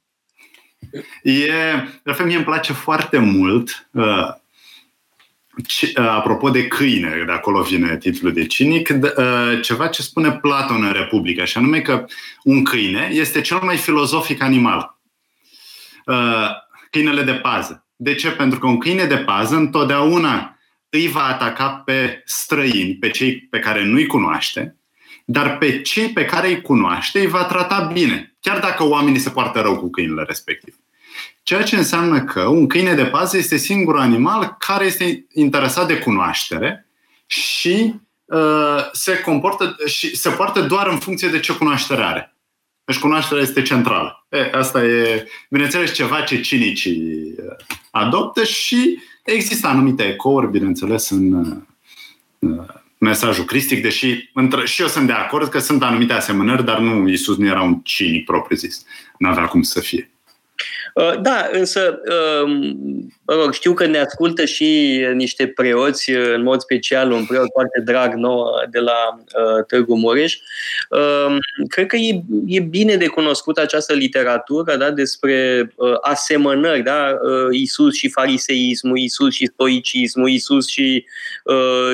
e, de fel, mie îmi place foarte mult uh, apropo de câine, de acolo vine titlul de cinic, ceva ce spune Platon în Republica, și anume că un câine este cel mai filozofic animal. Câinele de pază. De ce? Pentru că un câine de pază întotdeauna îi va ataca pe străini, pe cei pe care nu-i cunoaște, dar pe cei pe care îi cunoaște îi va trata bine, chiar dacă oamenii se poartă rău cu câinele respectiv. Ceea ce înseamnă că un câine de pază este singurul animal care este interesat de cunoaștere și uh, se comportă și se poartă doar în funcție de ce cunoaștere are. Deci cunoașterea este centrală. E, asta e, bineînțeles, ceva ce cinicii uh, adoptă și există anumite ecouri, bineînțeles, în uh, mesajul cristic, deși și eu sunt de acord că sunt anumite asemănări, dar nu, Isus nu era un cinic propriu-zis. N-avea cum să fie. Uh, da, însă um, mă rog, știu că ne ascultă și niște preoți, uh, în mod special un preot foarte drag nou de la uh, Târgu Mureș. Um, cred că e, e bine de cunoscut această literatură da, despre asemănări, da? Isus și fariseismul, Isus și stoicismul, Isus și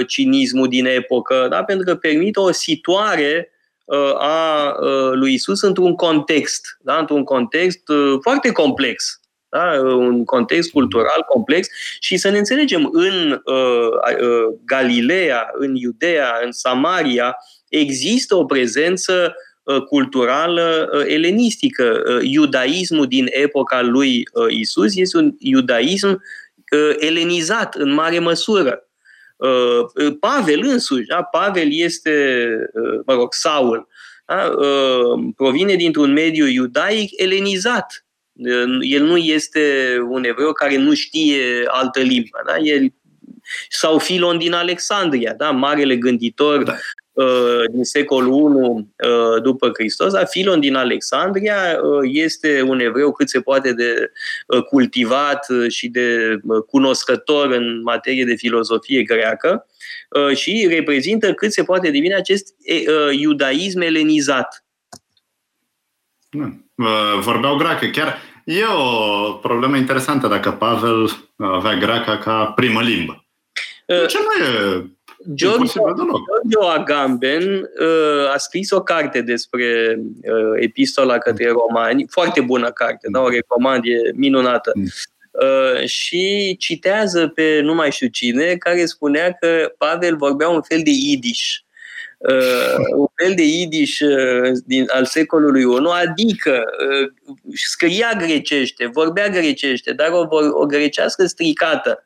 cinismul din epocă, da? pentru că permite o situare a lui Isus într-un context, da? într-un context foarte complex. Da? Un context cultural complex și să ne înțelegem, în uh, uh, Galileea, în Iudea, în Samaria, există o prezență uh, culturală uh, elenistică. Uh, iudaismul din epoca lui uh, Isus este un iudaism uh, elenizat în mare măsură. Uh, Pavel însuși, da? Pavel este, uh, mă rog, Saul, da? Uh, provine dintr-un mediu iudaic elenizat. El nu este un evreu care nu știe altă limbă. Da? El, sau Filon din Alexandria, da? marele gânditor da. Uh, din secolul I uh, după Hristos, dar Filon din Alexandria uh, este un evreu cât se poate de cultivat și de cunoscător în materie de filozofie greacă și reprezintă cât se poate de bine acest iudaism elenizat. Vorbeau greacă. Chiar e o problemă interesantă dacă Pavel avea greaca ca primă limbă. De ce nu e Giorgio Agamben uh, a scris o carte despre uh, epistola către romani, foarte bună carte, da, o recomand, e minunată. Mm. Uh, și citează pe nu mai știu cine, care spunea că Pavel vorbea un fel de idiș. Uh, un fel de idiș uh, din, al secolului I, adică uh, scria grecește, vorbea grecește, dar o, o grecească stricată.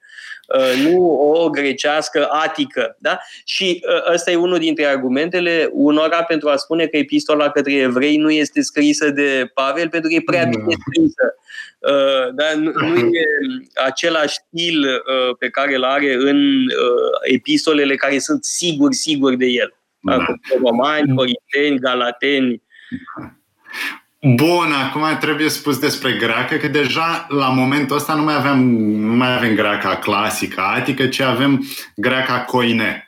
Uh, nu o grecească atică. Da? Și uh, ăsta e unul dintre argumentele unora pentru a spune că epistola către evrei nu este scrisă de Pavel pentru că e prea bine scrisă. Uh, da? Nu, nu e același stil pe care îl are în epistolele care sunt sigur, sigur de el. Da. Romani, Corinteni, Galateni. Bun, acum trebuie spus despre greacă că deja la momentul ăsta nu mai avem, nu mai avem greaca clasică, atică, ci avem greaca coine.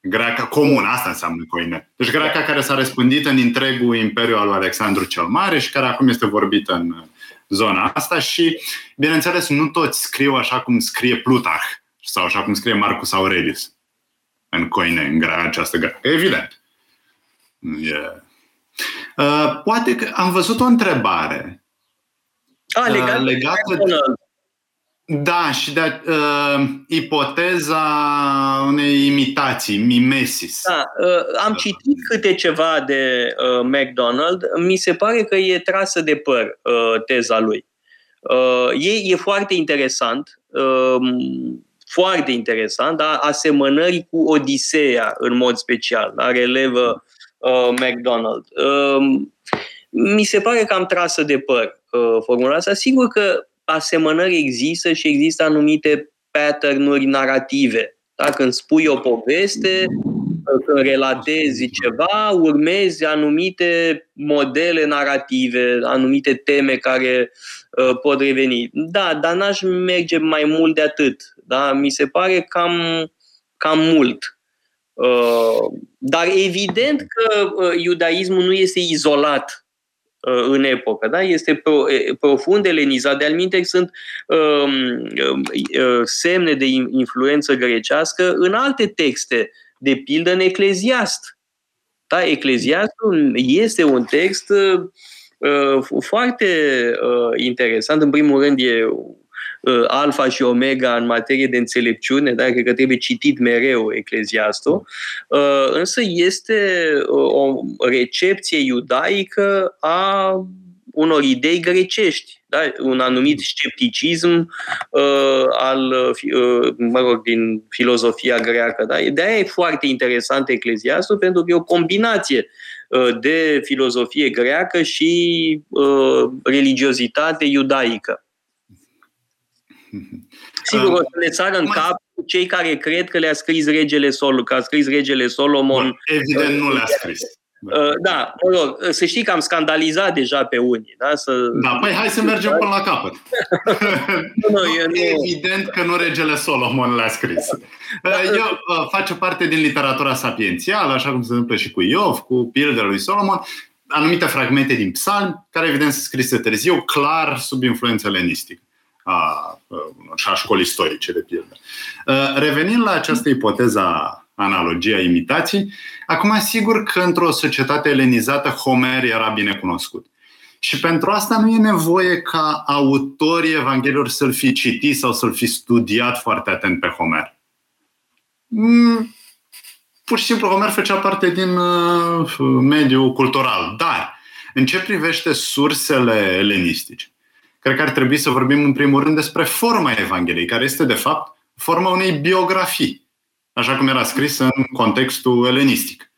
Greaca comună, asta înseamnă coine. Deci greaca care s-a răspândit în întregul imperiu al lui Alexandru cel Mare și care acum este vorbită în zona asta și, bineînțeles, nu toți scriu așa cum scrie Plutarh sau așa cum scrie Marcus Aurelius în coine, în această greacă. Evident. E Uh, poate că am văzut o întrebare A, legat uh, legată de, da, și de uh, ipoteza unei imitații, mimesis. Da, uh, am citit câte ceva de uh, McDonald. Mi se pare că e trasă de păr uh, teza lui. Uh, e, e foarte interesant. Uh, foarte interesant, da? asemănări cu Odiseea în mod special, da? relevă uh, McDonald. Uh, mi se pare că am trasă de păr uh, formula asta. Sigur că asemănări există și există anumite pattern narrative. Da? Când spui o poveste, uh, când relatezi ceva, urmezi anumite modele narrative, anumite teme care uh, pot reveni. Da, dar n-aș merge mai mult de atât. Da? Mi se pare cam, cam mult. Uh, dar evident că uh, iudaismul nu este izolat uh, în epocă, da? este profund elenizat. De alminte sunt um, semne de influență grecească în alte texte, de pildă în Ecleziast. Da? Ecleziastul este un text foarte interesant. În primul rând e uh, alfa și omega în materie de înțelepciune, da? cred că trebuie citit mereu Ecleziastul, uh, însă este uh, o recepție iudaică a unor idei grecești, da? un anumit scepticism uh, al, uh, mă rog, din filozofia greacă. Da? De aia e foarte interesant Ecleziastul, pentru că e o combinație uh, de filozofie greacă și uh, religiozitate iudaică. Sigur, o să le sară în cap cei care cred că le-a scris regele Sol, că a scris regele Solomon. Evident nu le-a scris. Uh, da, mă rog, să știi că am scandalizat deja pe unii. Da, să... da păi hai să mergem până la capăt. nu, nu, eu nu... Evident că nu regele Solomon le-a scris. Da, eu uh, face parte din literatura sapiențială, așa cum se întâmplă și cu Iov, cu pildele lui Solomon, anumite fragmente din psalmi, care evident sunt scrise târziu, clar sub influență lenistică a, și a școlii istorice, de pildă. Revenind la această ipoteză analogia imitației, acum sigur că într-o societate elenizată Homer era bine cunoscut. Și pentru asta nu e nevoie ca autorii Evangheliilor să-l fi citit sau să-l fi studiat foarte atent pe Homer. Mm, pur și simplu Homer făcea parte din uh, mediul cultural. Dar, în ce privește sursele elenistice, cred că ar trebui să vorbim în primul rând despre forma Evangheliei, care este de fapt forma unei biografii, așa cum era scris în contextul elenistic.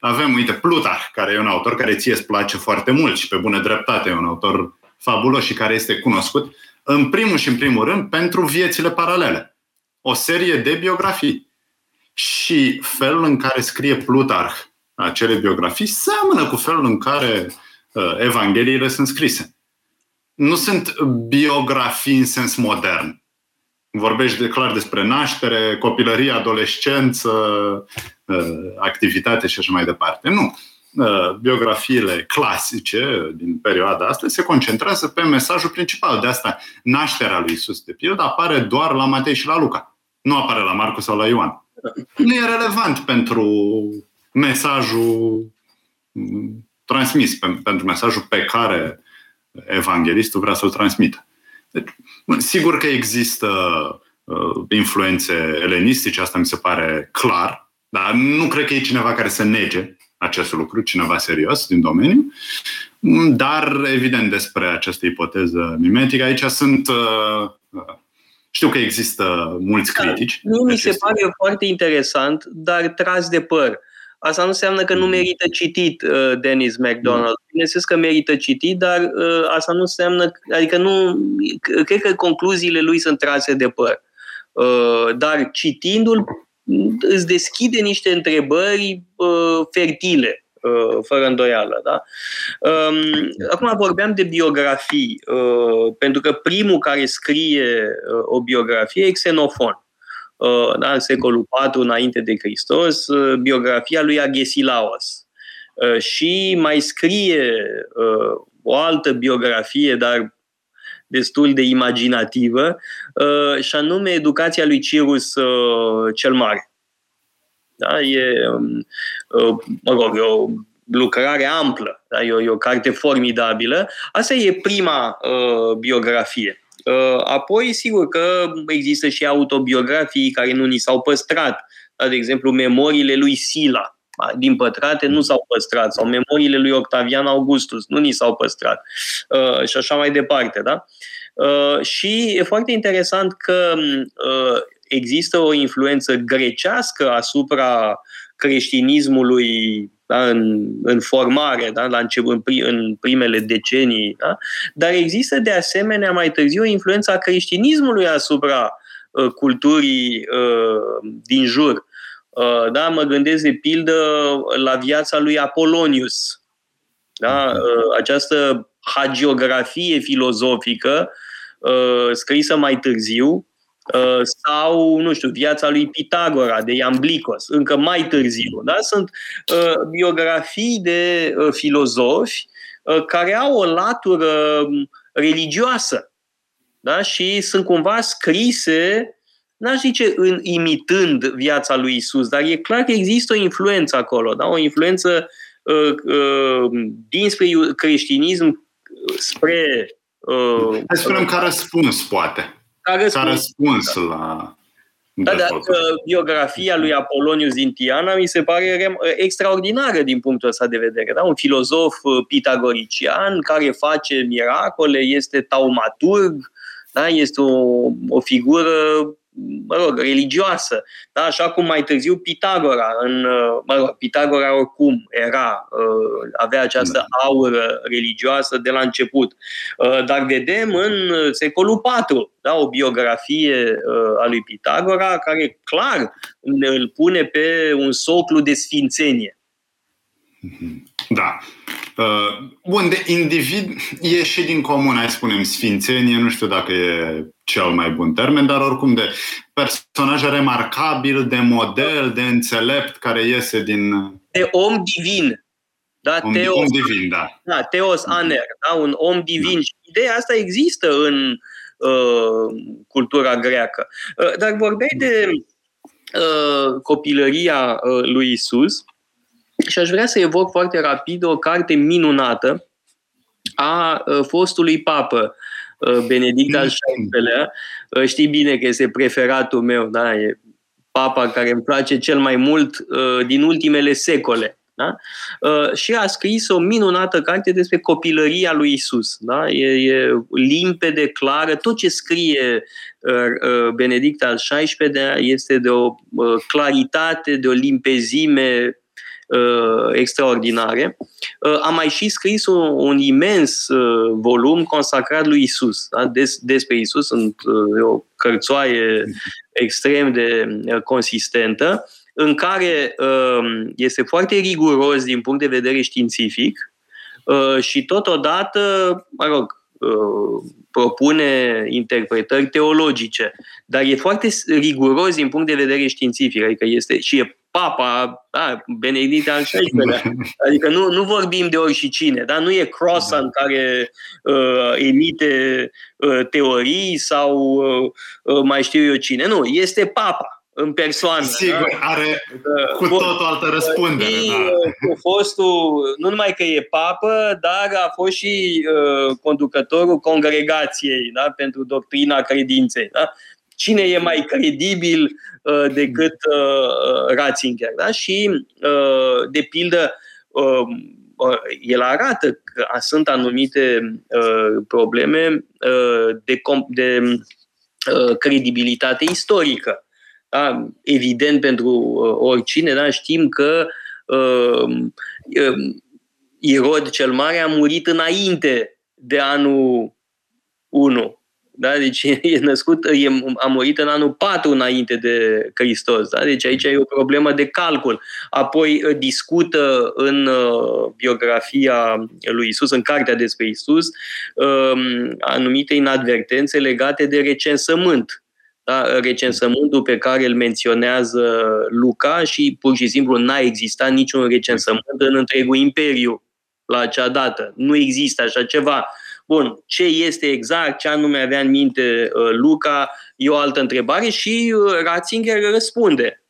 Avem, uite, Plutarh, care e un autor care ție îți place foarte mult și pe bună dreptate, e un autor fabulos și care este cunoscut, în primul și în primul rând, pentru viețile paralele. O serie de biografii. Și felul în care scrie Plutarh acele biografii seamănă cu felul în care uh, Evangheliile sunt scrise nu sunt biografii în sens modern. Vorbești de clar despre naștere, copilărie, adolescență, uh, activitate și așa mai departe. Nu. Uh, biografiile clasice din perioada asta se concentrează pe mesajul principal. De asta, nașterea lui Isus, de pildă, apare doar la Matei și la Luca. Nu apare la Marcu sau la Ioan. Nu e relevant pentru mesajul mm, transmis, pentru mesajul pe care evanghelistul vrea să-l transmită. Deci, sigur că există uh, influențe elenistice, asta mi se pare clar, dar nu cred că e cineva care să nege acest lucru, cineva serios din domeniu. Dar, evident, despre această ipoteză mimetică, aici sunt. Uh, uh știu că există mulți da, critici. Da, nu mi se pare foarte interesant, dar tras de păr. Asta nu înseamnă că nu mm. merită citit uh, Dennis McDonald. Mm. Bineînțeles că merită citit, dar uh, asta nu înseamnă, adică nu, cred că concluziile lui sunt trase de păr. Uh, dar citindu-l îți deschide niște întrebări uh, fertile, uh, fără îndoială. Da? Um, acum vorbeam de biografii, uh, pentru că primul care scrie uh, o biografie e Xenofon. Uh, da, în secolul IV înainte de Hristos, uh, biografia lui Agesilaos. Uh, și mai scrie o altă biografie, dar destul de imaginativă, și anume Educația lui Cirus cel Mare. Da? E, um, mă rog, e o lucrare amplă, da? e, o, e o carte formidabilă. Asta e prima uh, biografie. Uh, apoi, sigur că există și autobiografii care nu ni s-au păstrat. De exemplu, memoriile lui Sila, din pătrate, nu s-au păstrat, sau memoriile lui Octavian Augustus, nu ni s-au păstrat. Uh, și așa mai departe, da? Uh, și e foarte interesant că există o influență grecească asupra creștinismului da, în, în formare, da, la început, în, pri, în primele decenii, da? dar există de asemenea mai târziu o influență a creștinismului asupra uh, culturii uh, din jur. Uh, da, mă gândesc de pildă la viața lui Apolonius. Da? Uh, această hagiografie filozofică uh, scrisă mai târziu, Uh, sau, nu știu, viața lui Pitagora, de Iamblicos, încă mai târziu. Da? Sunt uh, biografii de uh, filozofi uh, care au o latură um, religioasă da? și sunt cumva scrise n-aș zice în, imitând viața lui Isus, dar e clar că există o influență acolo, da? o influență uh, uh, dinspre creștinism spre... Uh, Hai să spunem ca răspuns, poate. Ca răspuns, ca răspuns la... Da, dar biografia lui Apolonius Zintiana mi se pare extraordinară din punctul ăsta de vedere. Da? Un filozof uh, pitagorician care face miracole, este taumaturg, da? este o, o figură mă rog, religioasă. Da? Așa cum mai târziu Pitagora, în, mă rog, Pitagora oricum era, uh, avea această da. aură religioasă de la început. Uh, dar vedem în secolul IV da? o biografie uh, a lui Pitagora care clar îl pune pe un soclu de sfințenie. Da. Uh, bun, de individ e și din comun, hai spunem, sfințenie, nu știu dacă e cel mai bun termen, dar oricum de personaj remarcabil, de model, de înțelept, care iese din... De om divin. Da? Om, Teos, om divin, da. Da, Teos Aner, da? un om divin. Da. Și ideea asta există în uh, cultura greacă. Uh, dar vorbeai de uh, copilăria uh, lui Isus și aș vrea să evoc foarte rapid o carte minunată a uh, fostului papă, uh, Benedict al XVI-lea. Uh, știi bine că este preferatul meu, da? E papa care îmi place cel mai mult din ultimele secole. Da? Uh, și a scris o minunată carte despre copilăria lui Isus. Da? E, e limpede, clară. Tot ce scrie uh, uh, Benedict al XVI-lea este de o claritate, de o limpezime uh, extraordinare. Uh, am mai și scris un, un imens uh, volum consacrat lui Isus, da? Des, despre Isus, sunt uh, o cărțoaie extrem de uh, consistentă în care um, este foarte riguros din punct de vedere științific uh, și totodată, mă rog, uh, propune interpretări teologice, dar e foarte riguros din punct de vedere științific, adică este și e papa, da, Benedict al XVI-lea. Adică nu, nu vorbim de oricine, da? nu e croissant care uh, emite uh, teorii sau uh, mai știu eu cine. Nu, este papa în persoană. Sigur, da? are cu tot o altă răspundere. Și, da. Cu fostul, nu numai că e papă, dar a fost și uh, conducătorul congregației da? pentru doctrina credinței. Da? Cine e mai credibil uh, decât uh, Ratzinger? Da? Și, uh, de pildă, uh, uh, el arată că sunt anumite uh, probleme uh, de, de uh, credibilitate istorică da? evident pentru uh, oricine, da? știm că uh, uh, Irod cel Mare a murit înainte de anul 1. Da? Deci e născut, e, a murit în anul 4 înainte de Hristos. Da? Deci aici e o problemă de calcul. Apoi uh, discută în uh, biografia lui Isus, în cartea despre Isus, uh, anumite inadvertențe legate de recensământ da, recensământul pe care îl menționează Luca și pur și simplu n-a existat niciun recensământ în întregul imperiu la acea dată. Nu există așa ceva. Bun, ce este exact, ce anume avea în minte uh, Luca, e o altă întrebare și uh, Ratzinger răspunde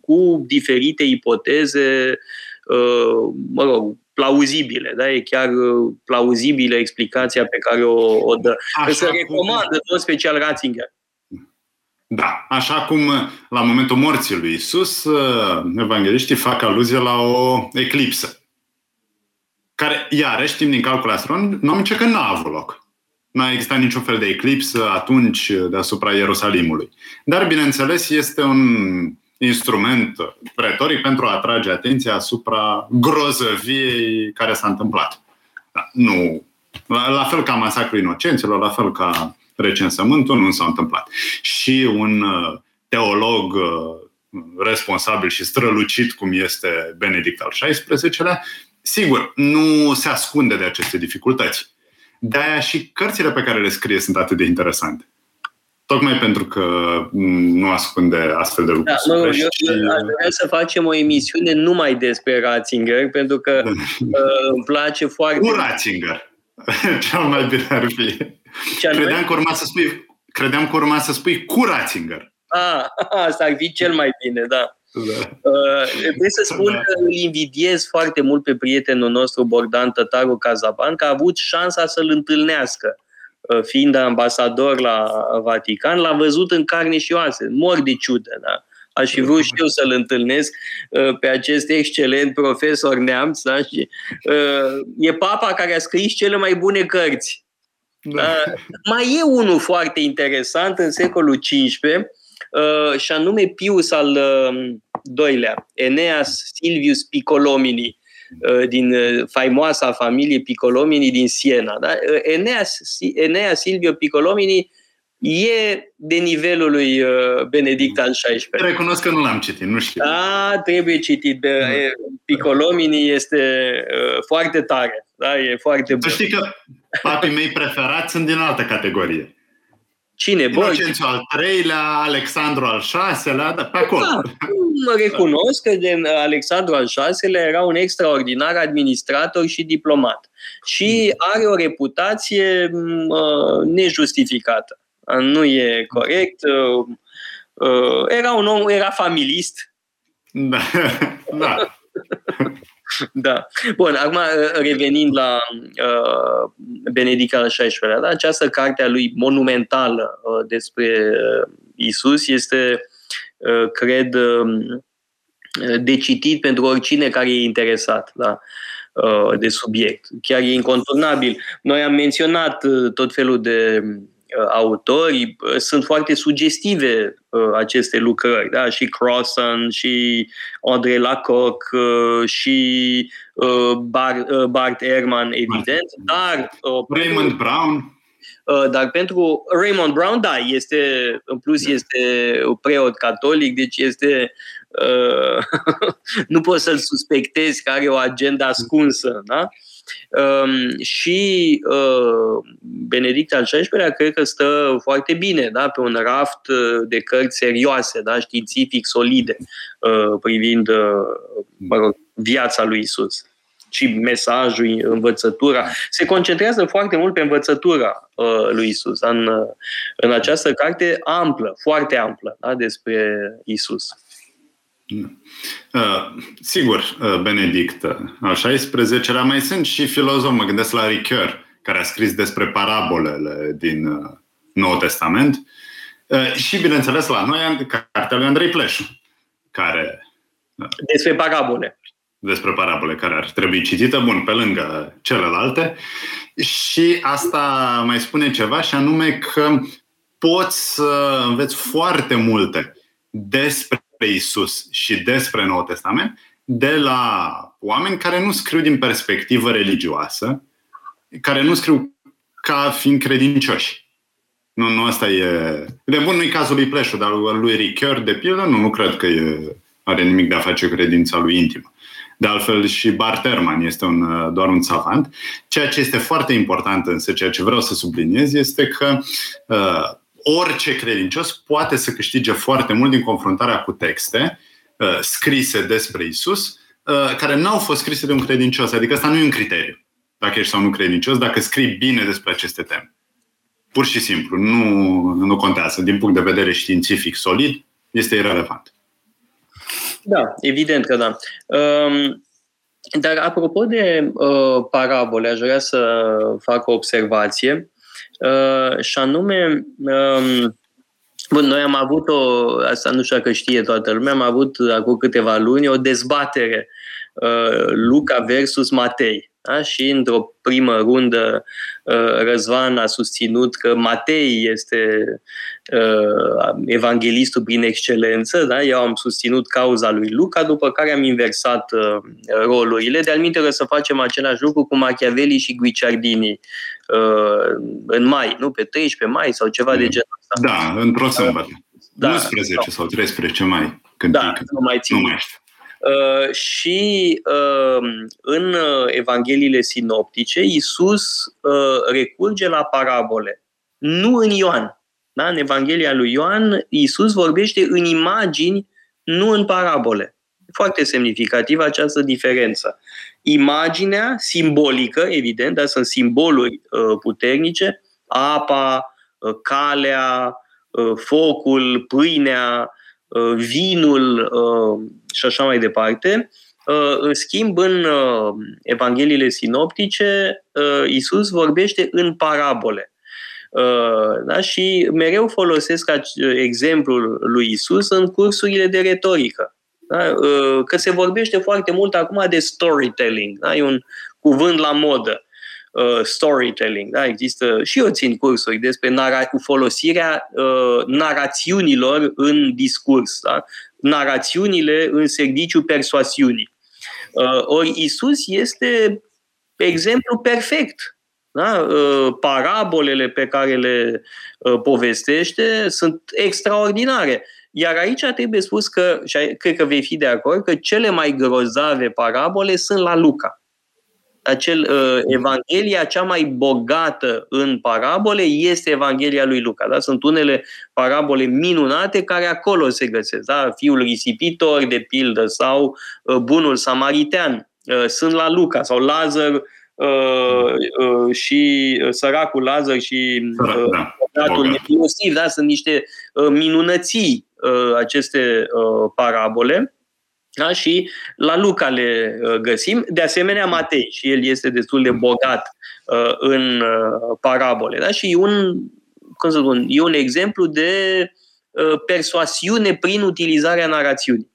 cu diferite ipoteze, uh, mă rog, plauzibile, da? E chiar plauzibilă explicația pe care o, o dă. Așa să recomand în special Ratzinger. Da, așa cum la momentul morții lui Isus, uh, evangeliștii fac aluzie la o eclipsă, care, iarăși, știm din calcul astronomice că nu a avut loc. Nu a existat niciun fel de eclipsă atunci deasupra Ierusalimului. Dar, bineînțeles, este un instrument retoric pentru a atrage atenția asupra grozăviei care s-a întâmplat. Da, nu, la, la fel ca masacrul inocenților, la fel ca recensământul, nu s-a întâmplat. Și un uh, teolog uh, responsabil și strălucit cum este Benedict al XVI-lea, sigur, nu se ascunde de aceste dificultăți. De-aia și cărțile pe care le scrie sunt atât de interesante. Tocmai pentru că mm, nu ascunde astfel de lucruri. Da, nu, eu, și... aș vrea să facem o emisiune numai despre Ratzinger, pentru că uh, îmi place foarte... Cu Ratzinger. Cel mai bine ar fi. Credeam că, urma să spui, credeam că urma să spui cu Ratzinger. Ah, asta ar fi cel mai bine, da. Da. Uh, trebuie să spun da. că îl invidiez foarte mult pe prietenul nostru Bogdan Tătaru Cazaban, că a avut șansa să-l întâlnească. Uh, fiind ambasador la Vatican, l-a văzut în carne și oase, mor de ciudă. Da? Aș fi vrut și eu să-l întâlnesc uh, pe acest excelent profesor neamț. Da? Și, uh, e papa care a scris cele mai bune cărți. Da. Uh, mai e unul foarte interesant în secolul XV, uh, și anume Pius al uh, doilea, Eneas Silvius Piccolomini, uh, din uh, faimoasa familie Piccolomini din Siena. Da? Uh, Eneas, Eneas Silvio Piccolomini e de nivelul lui uh, Benedict al XVI. Recunosc că nu l-am citit, nu știu. Da, trebuie citit. De, Piccolomini este uh, foarte tare. Da, e foarte bun. Să știi că papii mei preferați sunt din altă categorie. Cine? Inocențiu al treilea, Alexandru al șaselea, dar pe acolo. Da, mă recunosc că de Alexandru al șaselea era un extraordinar administrator și diplomat. Și are o reputație uh, nejustificată. Nu e corect. Uh, uh, era un om, era familist. Da. da. da. Bun, acum uh, revenind la uh, Benedict al XVI-lea, da? această carte a lui monumentală uh, despre uh, Isus este, uh, cred, uh, de citit pentru oricine care e interesat da? uh, de subiect. Chiar e inconturnabil. Noi am menționat uh, tot felul de Uh, autori, uh, sunt foarte sugestive uh, aceste lucrări, da? și Crossan, și André Lacoc, și Bart, Bart Ehrman, evident, dar... Raymond Brown. Dar pentru Raymond Brown, da, este, în plus da. este preot catolic, deci este nu poți să-l suspectezi că are o agenda ascunsă, da? Um, și uh, Benedict al XVI-lea cred că stă foarte bine da? pe un raft uh, de cărți serioase, da? științific solide, uh, privind mă rog, viața lui Isus și mesajul, învățătura. Se concentrează foarte mult pe învățătura uh, lui Isus în, în această carte amplă, foarte amplă, da, despre Isus. Uh, sigur, uh, Benedict al XVI-lea mai sunt și filozofi, mă gândesc la Ricoeur, care a scris despre parabolele din uh, Noul Testament uh, și, bineînțeles, la noi, cartea lui Andrei Pleșu, care... Uh, despre parabole. Despre parabole, care ar trebui citită, bun, pe lângă celelalte. Și asta mai spune ceva, și anume că poți să înveți foarte multe despre despre Isus și despre Noul Testament de la oameni care nu scriu din perspectivă religioasă, care nu scriu ca fiind credincioși. Nu, nu asta e... De bun, nu-i cazul lui Pleșu, dar lui Ricoeur, de pildă, nu, nu cred că e, are nimic de a face cu credința lui intimă. De altfel și Barterman este un, doar un savant. Ceea ce este foarte important însă, ceea ce vreau să subliniez, este că uh, orice credincios poate să câștige foarte mult din confruntarea cu texte uh, scrise despre Isus, uh, care n-au fost scrise de un credincios. Adică asta nu e un criteriu, dacă ești sau nu credincios, dacă scrii bine despre aceste teme. Pur și simplu, nu, nu contează. Din punct de vedere științific solid, este irrelevant. Da, evident că da. Um, dar apropo de uh, parabole, aș vrea să fac o observație. Uh, și anume, um, Bun, noi am avut o, asta nu știu dacă știe toată lumea, am avut acum câteva luni o dezbatere uh, Luca versus Matei. Da? Și într-o primă rundă uh, Răzvan a susținut că Matei este uh, evanghelistul prin excelență, da? eu am susținut cauza lui Luca, după care am inversat uh, rolurile. De-al minte să facem același lucru cu Machiavelli și Guicciardini în mai, nu? Pe 13 mai sau ceva de mm. genul ăsta. Da, într-o sâmbătă. Da, 11 da. sau 13 mai. Când da, nu mai țin. Nu mai știu. Uh, și uh, în Evangheliile sinoptice, Isus uh, recurge la parabole. Nu în Ioan. Da? În Evanghelia lui Ioan, Isus vorbește în imagini, nu în parabole. Foarte semnificativă această diferență. Imaginea simbolică, evident, dar sunt simboluri uh, puternice, apa, uh, calea, uh, focul, pâinea, uh, vinul, uh, și așa mai departe. Uh, în schimb, în uh, Evangheliile sinoptice, uh, Isus vorbește în parabole. Da? Și mereu folosesc exemplul lui Isus în cursurile de retorică. Da? Că se vorbește foarte mult acum de storytelling. Da? E un cuvânt la modă. storytelling. Da? Există și eu țin cursuri despre nara- folosirea uh, narațiunilor în discurs. Da? narațiunile în serviciu persoasiunii. Uh, ori Isus este exemplu perfect Da? Parabolele pe care le povestește sunt extraordinare. Iar aici trebuie spus că, și cred că vei fi de acord, că cele mai grozave parabole sunt la Luca acel uh, Evanghelia cea mai bogată în parabole este Evanghelia lui Luca. Da? Sunt unele parabole minunate care acolo se găsesc. Da? Fiul risipitor, de pildă, sau uh, bunul samaritean. Uh, sunt la Luca sau Lazar uh, uh, și uh, săracul Lazar și uh, da. nefiosiv. Da? Sunt niște uh, minunății uh, aceste uh, parabole. Da? Și la Luca le uh, găsim. De asemenea, Matei, și el este destul de bogat uh, în uh, parabole. Da? Și e un, cum să spun, e un exemplu de uh, persoasiune prin utilizarea narațiunii.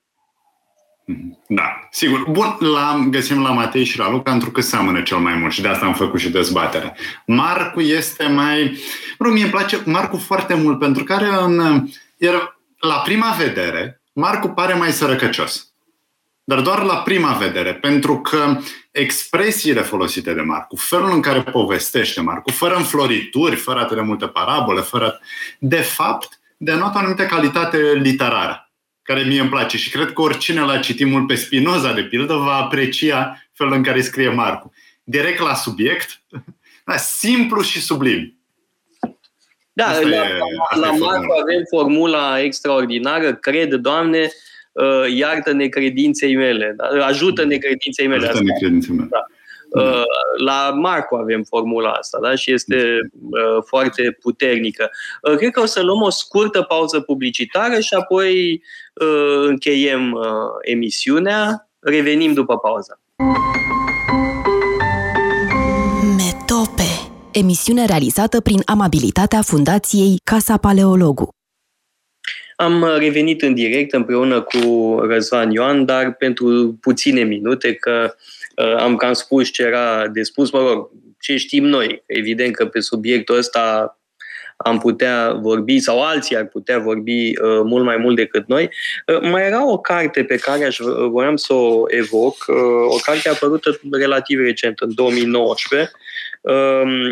Da, sigur. Bun, la, găsim la Matei și la Luca, pentru că seamănă cel mai mult și de asta am făcut și dezbatere. Marcu este mai... Rog, mie îmi place Marcu foarte mult, pentru că are un... Iar la prima vedere, Marcu pare mai sărăcăcios dar doar la prima vedere, pentru că expresiile folosite de Marcu, felul în care povestește Marcu, fără înflorituri, fără atât de multe parabole, fără... de fapt, denotă o anumită calitate literară, care mie îmi place și cred că oricine l-a citit mult pe Spinoza, de pildă, va aprecia felul în care scrie Marcu. Direct la subiect, da, simplu și sublim. Da, asta la, e, la, la Marcu avem formula extraordinară, cred, Doamne, uh, iartă necredinței mele, da? ajută necredinței mele. Ajută necredinței mele. Da. Uh, la Marco avem formula asta da? și este uh, foarte puternică. Uh, cred că o să luăm o scurtă pauză publicitară și apoi uh, încheiem uh, emisiunea. Revenim după pauză. Emisiune realizată prin amabilitatea Fundației Casa Paleologu. Am revenit în direct împreună cu Răzvan Ioan, dar pentru puține minute, că uh, am cam spus ce era de spus, mă rog, ce știm noi. Evident că pe subiectul ăsta am putea vorbi sau alții ar putea vorbi uh, mult mai mult decât noi. Uh, mai era o carte pe care aș voiam să o evoc, uh, o carte apărută relativ recent, în 2019, uh,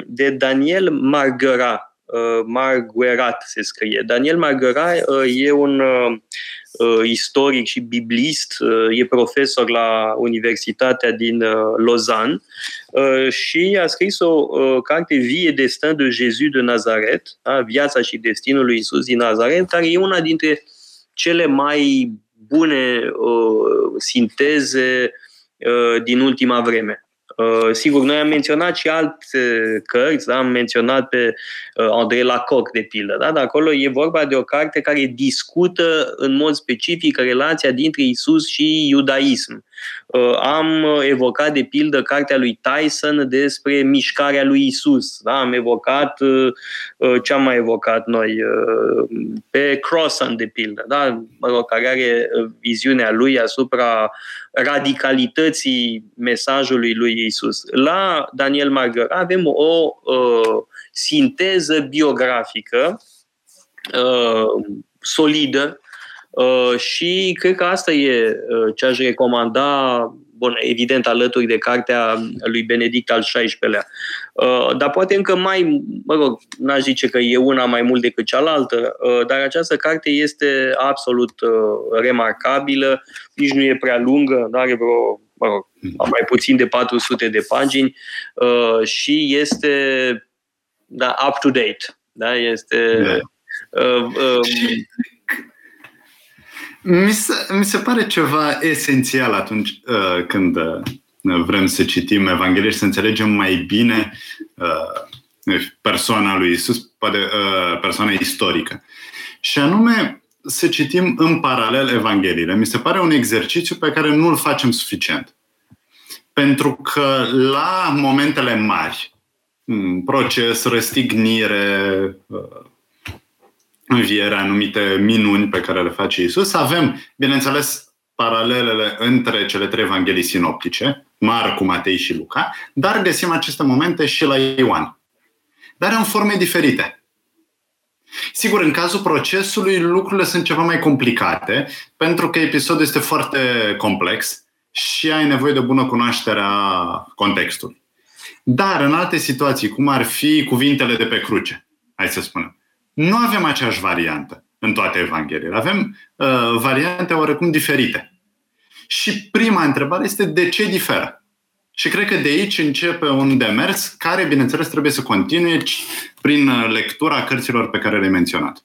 de Daniel Margăra. Uh, Marguerat se scrie. Daniel Marguerat uh, e un uh, istoric și biblist, e profesor la Universitatea din Lausanne și a scris o carte Vie destin de Jésus de Nazaret, da? viața și destinul lui Isus din Nazaret, care e una dintre cele mai bune sinteze din ultima vreme. Uh, sigur, noi am menționat și alte cărți, da? am menționat pe uh, Andrei Lacoc, de pildă, da? dar acolo e vorba de o carte care discută în mod specific relația dintre Isus și iudaism. Uh, am evocat, de pildă, cartea lui Tyson despre mișcarea lui Isus. Da? Am evocat uh, uh, ce am mai evocat noi pe Crossan, de pildă, da? mă rog, care are viziunea lui asupra radicalității mesajului lui Isus. La Daniel Margăr avem o uh, sinteză biografică uh, solidă Uh, și cred că asta e uh, ce aș recomanda, bun, evident, alături de cartea lui Benedict al XVI-lea. Uh, dar poate încă mai, mă rog, n-aș zice că e una mai mult decât cealaltă, dar această carte este absolut remarcabilă, nici nu e prea lungă, nu are vreo mă rog, mai puțin de 400 de pagini și este da, up-to-date. Da? Este... Da. Uh, um, mi se, mi se pare ceva esențial atunci uh, când uh, vrem să citim Evanghelie și să înțelegem mai bine uh, persoana lui Isus, poate uh, persoana istorică. Și anume să citim în paralel Evangheliile. Mi se pare un exercițiu pe care nu îl facem suficient. Pentru că la momentele mari, proces, răstignire, uh, înviere, anumite minuni pe care le face Isus. Avem, bineînțeles, paralelele între cele trei evanghelii sinoptice, Marcu, Matei și Luca, dar găsim aceste momente și la Ioan. Dar în forme diferite. Sigur, în cazul procesului, lucrurile sunt ceva mai complicate, pentru că episodul este foarte complex și ai nevoie de bună cunoaștere a contextului. Dar în alte situații, cum ar fi cuvintele de pe cruce, hai să spunem, nu avem aceeași variantă în toate Evangheliile. Avem uh, variante oarecum diferite. Și prima întrebare este de ce diferă? Și cred că de aici începe un demers care, bineînțeles, trebuie să continue prin uh, lectura cărților pe care le-ai menționat.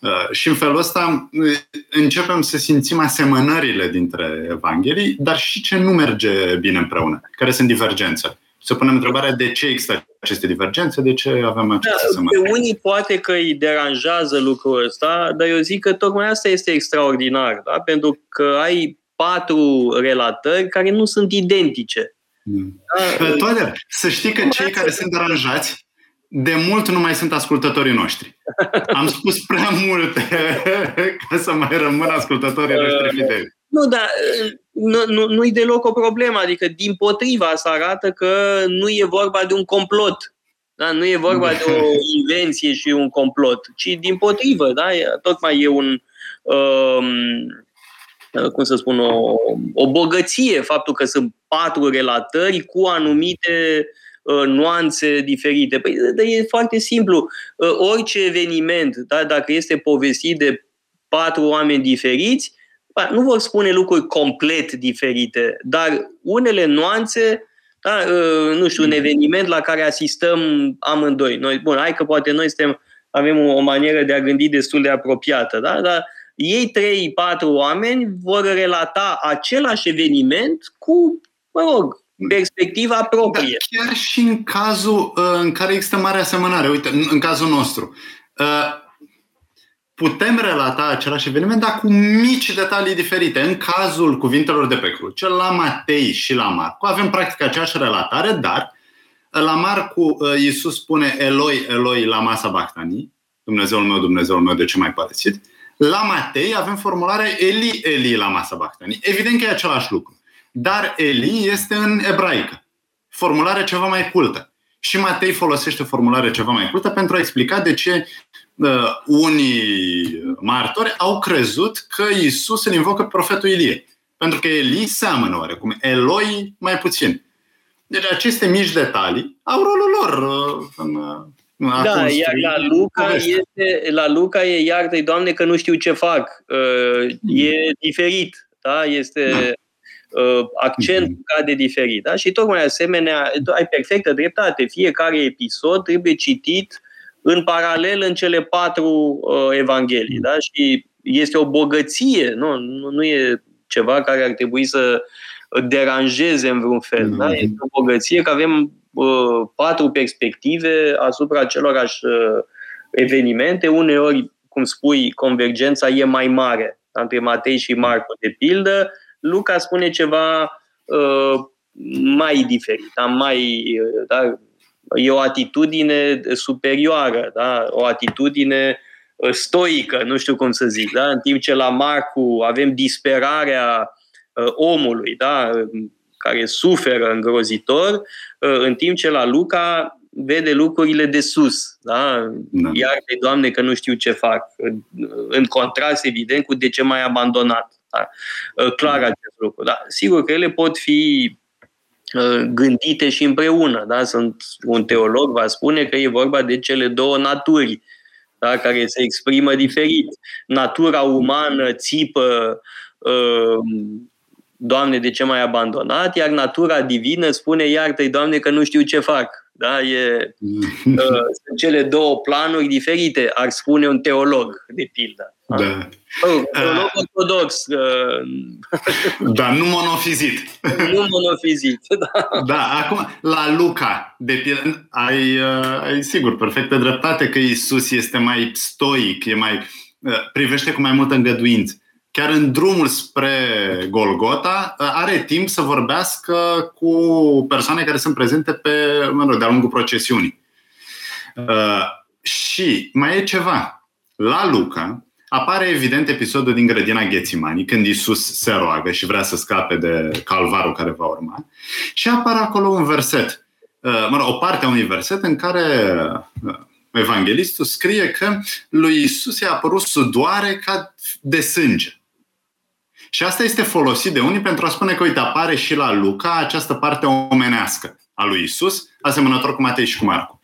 Uh, și în felul ăsta uh, începem să simțim asemănările dintre Evanghelii, dar și ce nu merge bine împreună, care sunt divergențe. Să punem întrebarea de ce există aceste divergențe, de ce avem aceste da, asemănări. Pe unii poate că îi deranjează lucrul ăsta, dar eu zic că tocmai asta este extraordinar, da? pentru că ai patru relatări care nu sunt identice. Mm. Da? Toate, să știi că cei care sunt deranjați de mult nu mai sunt ascultătorii noștri. Am spus prea multe ca să mai rămân ascultătorii noștri fideli. Nu, dar nu, nu, nu-i deloc o problemă. Adică, din potriva, asta arată că nu e vorba de un complot. Da? Nu e vorba de o invenție și un complot, ci din potrivă. Da? Tocmai e un, um, cum să spun, o, o bogăție faptul că sunt patru relatări cu anumite uh, nuanțe diferite. Păi, de, e foarte simplu. Uh, orice eveniment, da, dacă este povestit de patru oameni diferiți, nu vor spune lucruri complet diferite, dar unele nuanțe, da, uh, nu știu, un eveniment la care asistăm amândoi. Noi, bun, hai că poate noi suntem, avem o, o manieră de a gândi destul de apropiată, da? dar ei trei, patru oameni vor relata același eveniment cu, mă rog, perspectiva proprie. Da, chiar și în cazul uh, în care există mare asemănare, uite, în, în cazul nostru, uh, putem relata același eveniment, dar cu mici detalii diferite. În cazul cuvintelor de pe cruce, la Matei și la Marcu avem practic aceeași relatare, dar la Marcu uh, Iisus spune Eloi, Eloi, la masa Bactani, Dumnezeul meu, Dumnezeul meu, de ce mai părăsit? La Matei avem formularea Eli, Eli, la masa Bactani. Evident că e același lucru. Dar Eli este în ebraică. Formularea ceva mai cultă. Și Matei folosește formulare ceva mai cultă pentru a explica de ce uh, unii martori au crezut că Isus îl invocă profetul Ilie. Pentru că Eli seamănă oarecum, Eloi mai puțin. Deci aceste mici detalii au rolul lor uh, în, uh, da, iar la Luca, este, la Luca e iartă Doamne că nu știu ce fac. Uh, e diferit. Da? Este da. Uh, accentul mm-hmm. cade diferit. Da? Și tocmai asemenea, ai perfectă dreptate. Fiecare episod trebuie citit în paralel în cele patru uh, evanghelii. Da? Și este o bogăție, nu, nu, nu e ceva care ar trebui să deranjeze în vreun fel. Mm-hmm. Da? Este o bogăție că avem uh, patru perspective asupra acelorași uh, evenimente. Uneori, cum spui, convergența e mai mare între Matei și Marco, de pildă, Luca spune ceva uh, mai diferit, da? mai, uh, da? E o atitudine superioară, da? o atitudine uh, stoică, nu știu cum să zic, da? în timp ce la Marcu avem disperarea uh, omului, da? care suferă îngrozitor, uh, în timp ce la Luca vede lucrurile de sus. Da? da. Iar de Doamne că nu știu ce fac. În contrast, evident, cu de ce mai abandonat. Da? Uh, clar mm. acest lucru. Da? Sigur că ele pot fi uh, gândite și împreună. Da? Sunt, un teolog va spune că e vorba de cele două naturi da? care se exprimă diferit. Natura umană țipă uh, Doamne, de ce m-ai abandonat? Iar natura divină spune, iartă-i, Doamne, că nu știu ce fac. Da? E, uh, sunt cele două planuri diferite, ar spune un teolog, de pildă. Da. Oh, teolog uh, ortodox. Uh, da, nu monofizit. nu monofizit, da. Da, acum, la Luca, de pildă, ai, uh, ai sigur perfectă dreptate că Isus este mai stoic, e mai, uh, privește cu mai multă îngăduință chiar în drumul spre Golgota, are timp să vorbească cu persoane care sunt prezente pe, mă rog, de-a lungul procesiunii. Uh, și mai e ceva. La Luca apare evident episodul din grădina Ghețimanii, când Isus se roagă și vrea să scape de calvarul care va urma. Și apare acolo un verset, uh, mă rog, o parte a unui verset în care uh, evanghelistul scrie că lui Isus i-a apărut sudoare ca de sânge. Și asta este folosit de unii pentru a spune că, uite, apare și la Luca această parte omenească a lui Isus, asemănător cu Matei și cu Marcu.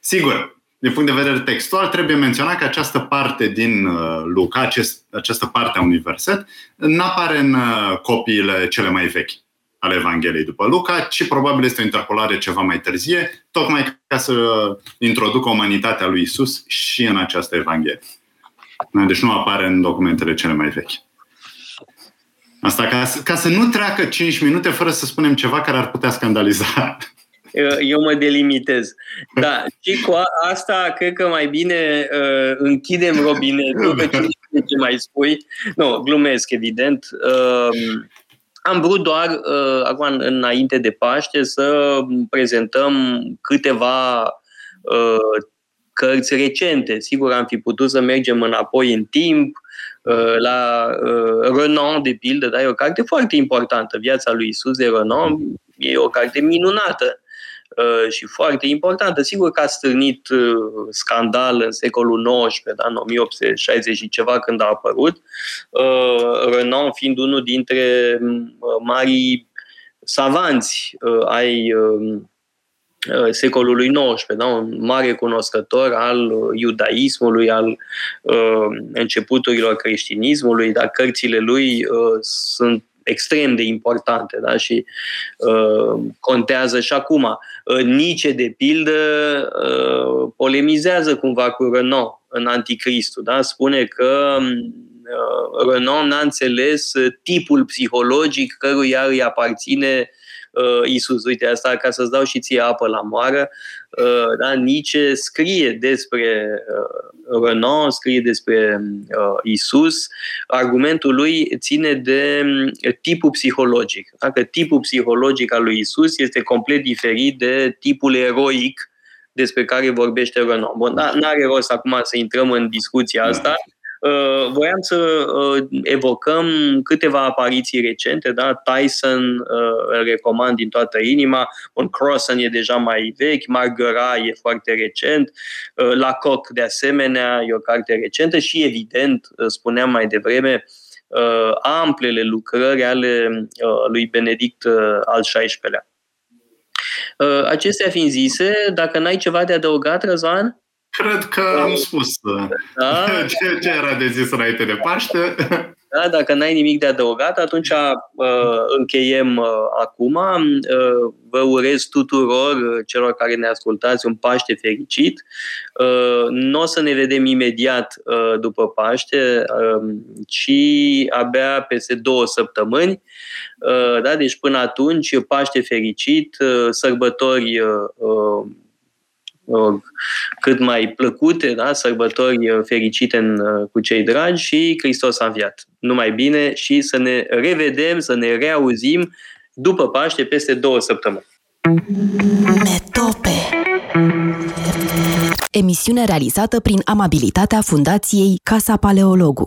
Sigur, din punct de vedere textual, trebuie menționat că această parte din uh, Luca, acest, această parte a unui verset, nu apare în uh, copiile cele mai vechi ale Evangheliei după Luca, ci probabil este o interpolare ceva mai târzie, tocmai ca să introducă umanitatea lui Isus și în această Evanghelie. Deci nu apare în documentele cele mai vechi. Asta ca, ca să nu treacă 5 minute fără să spunem ceva care ar putea scandaliza. Eu mă delimitez. Da, și cu asta cred că mai bine uh, închidem robinetul, că ce mai spui. Nu, glumesc, evident. Uh, am vrut doar, uh, acum înainte de Paște, să prezentăm câteva uh, cărți recente. Sigur, am fi putut să mergem înapoi în timp, uh, la uh, Renan, de pildă, dar e o carte foarte importantă. Viața lui Isus de Renan e o carte minunată uh, și foarte importantă. Sigur că a stârnit scandal în secolul XIX, da, în 1860 și ceva când a apărut, Renan fiind unul dintre marii savanți ai Uh, secolului XIX, da? un mare cunoscător al uh, iudaismului, al uh, începuturilor creștinismului, dar cărțile lui uh, sunt extrem de importante da? și uh, contează și acum. Uh, Nice, de pildă, uh, polemizează cumva cu Renault în Anticristul. Da? Spune că uh, Renault n-a înțeles tipul psihologic căruia îi aparține uh, Isus. Uite, asta ca să-ți dau și ție apă la moară. Uh, da? Nietzsche scrie despre uh, Renan, scrie despre uh, Isus. Argumentul lui ține de uh, tipul psihologic. Dacă tipul psihologic al lui Isus este complet diferit de tipul eroic despre care vorbește Renan. Bun, da, n-are rost acum să intrăm în discuția asta. Uh, voiam să uh, evocăm câteva apariții recente, da? Tyson uh, îl recomand din toată inima, un Crossan e deja mai vechi, Margara e foarte recent, Lacoc de asemenea e o carte recentă și evident, spuneam mai devreme, amplele lucrări ale lui Benedict al XVI-lea. Acestea fiind zise, dacă n-ai ceva de adăugat, Răzvan? Cred că am spus da. ce, ce era de zis înainte de Paște. Da, dacă n-ai nimic de adăugat, atunci uh, încheiem uh, acum. Uh, vă urez tuturor uh, celor care ne ascultați un Paște fericit. Uh, nu o să ne vedem imediat uh, după Paște, uh, ci abia peste două săptămâni. Uh, da? Deci până atunci, Paște fericit, uh, sărbători uh, uh cât mai plăcute, da? sărbători uh, fericite în, uh, cu cei dragi și Hristos a înviat. Numai bine și să ne revedem, să ne reauzim după Paște peste două săptămâni. Metope Emisiune realizată prin amabilitatea Fundației Casa Paleologu.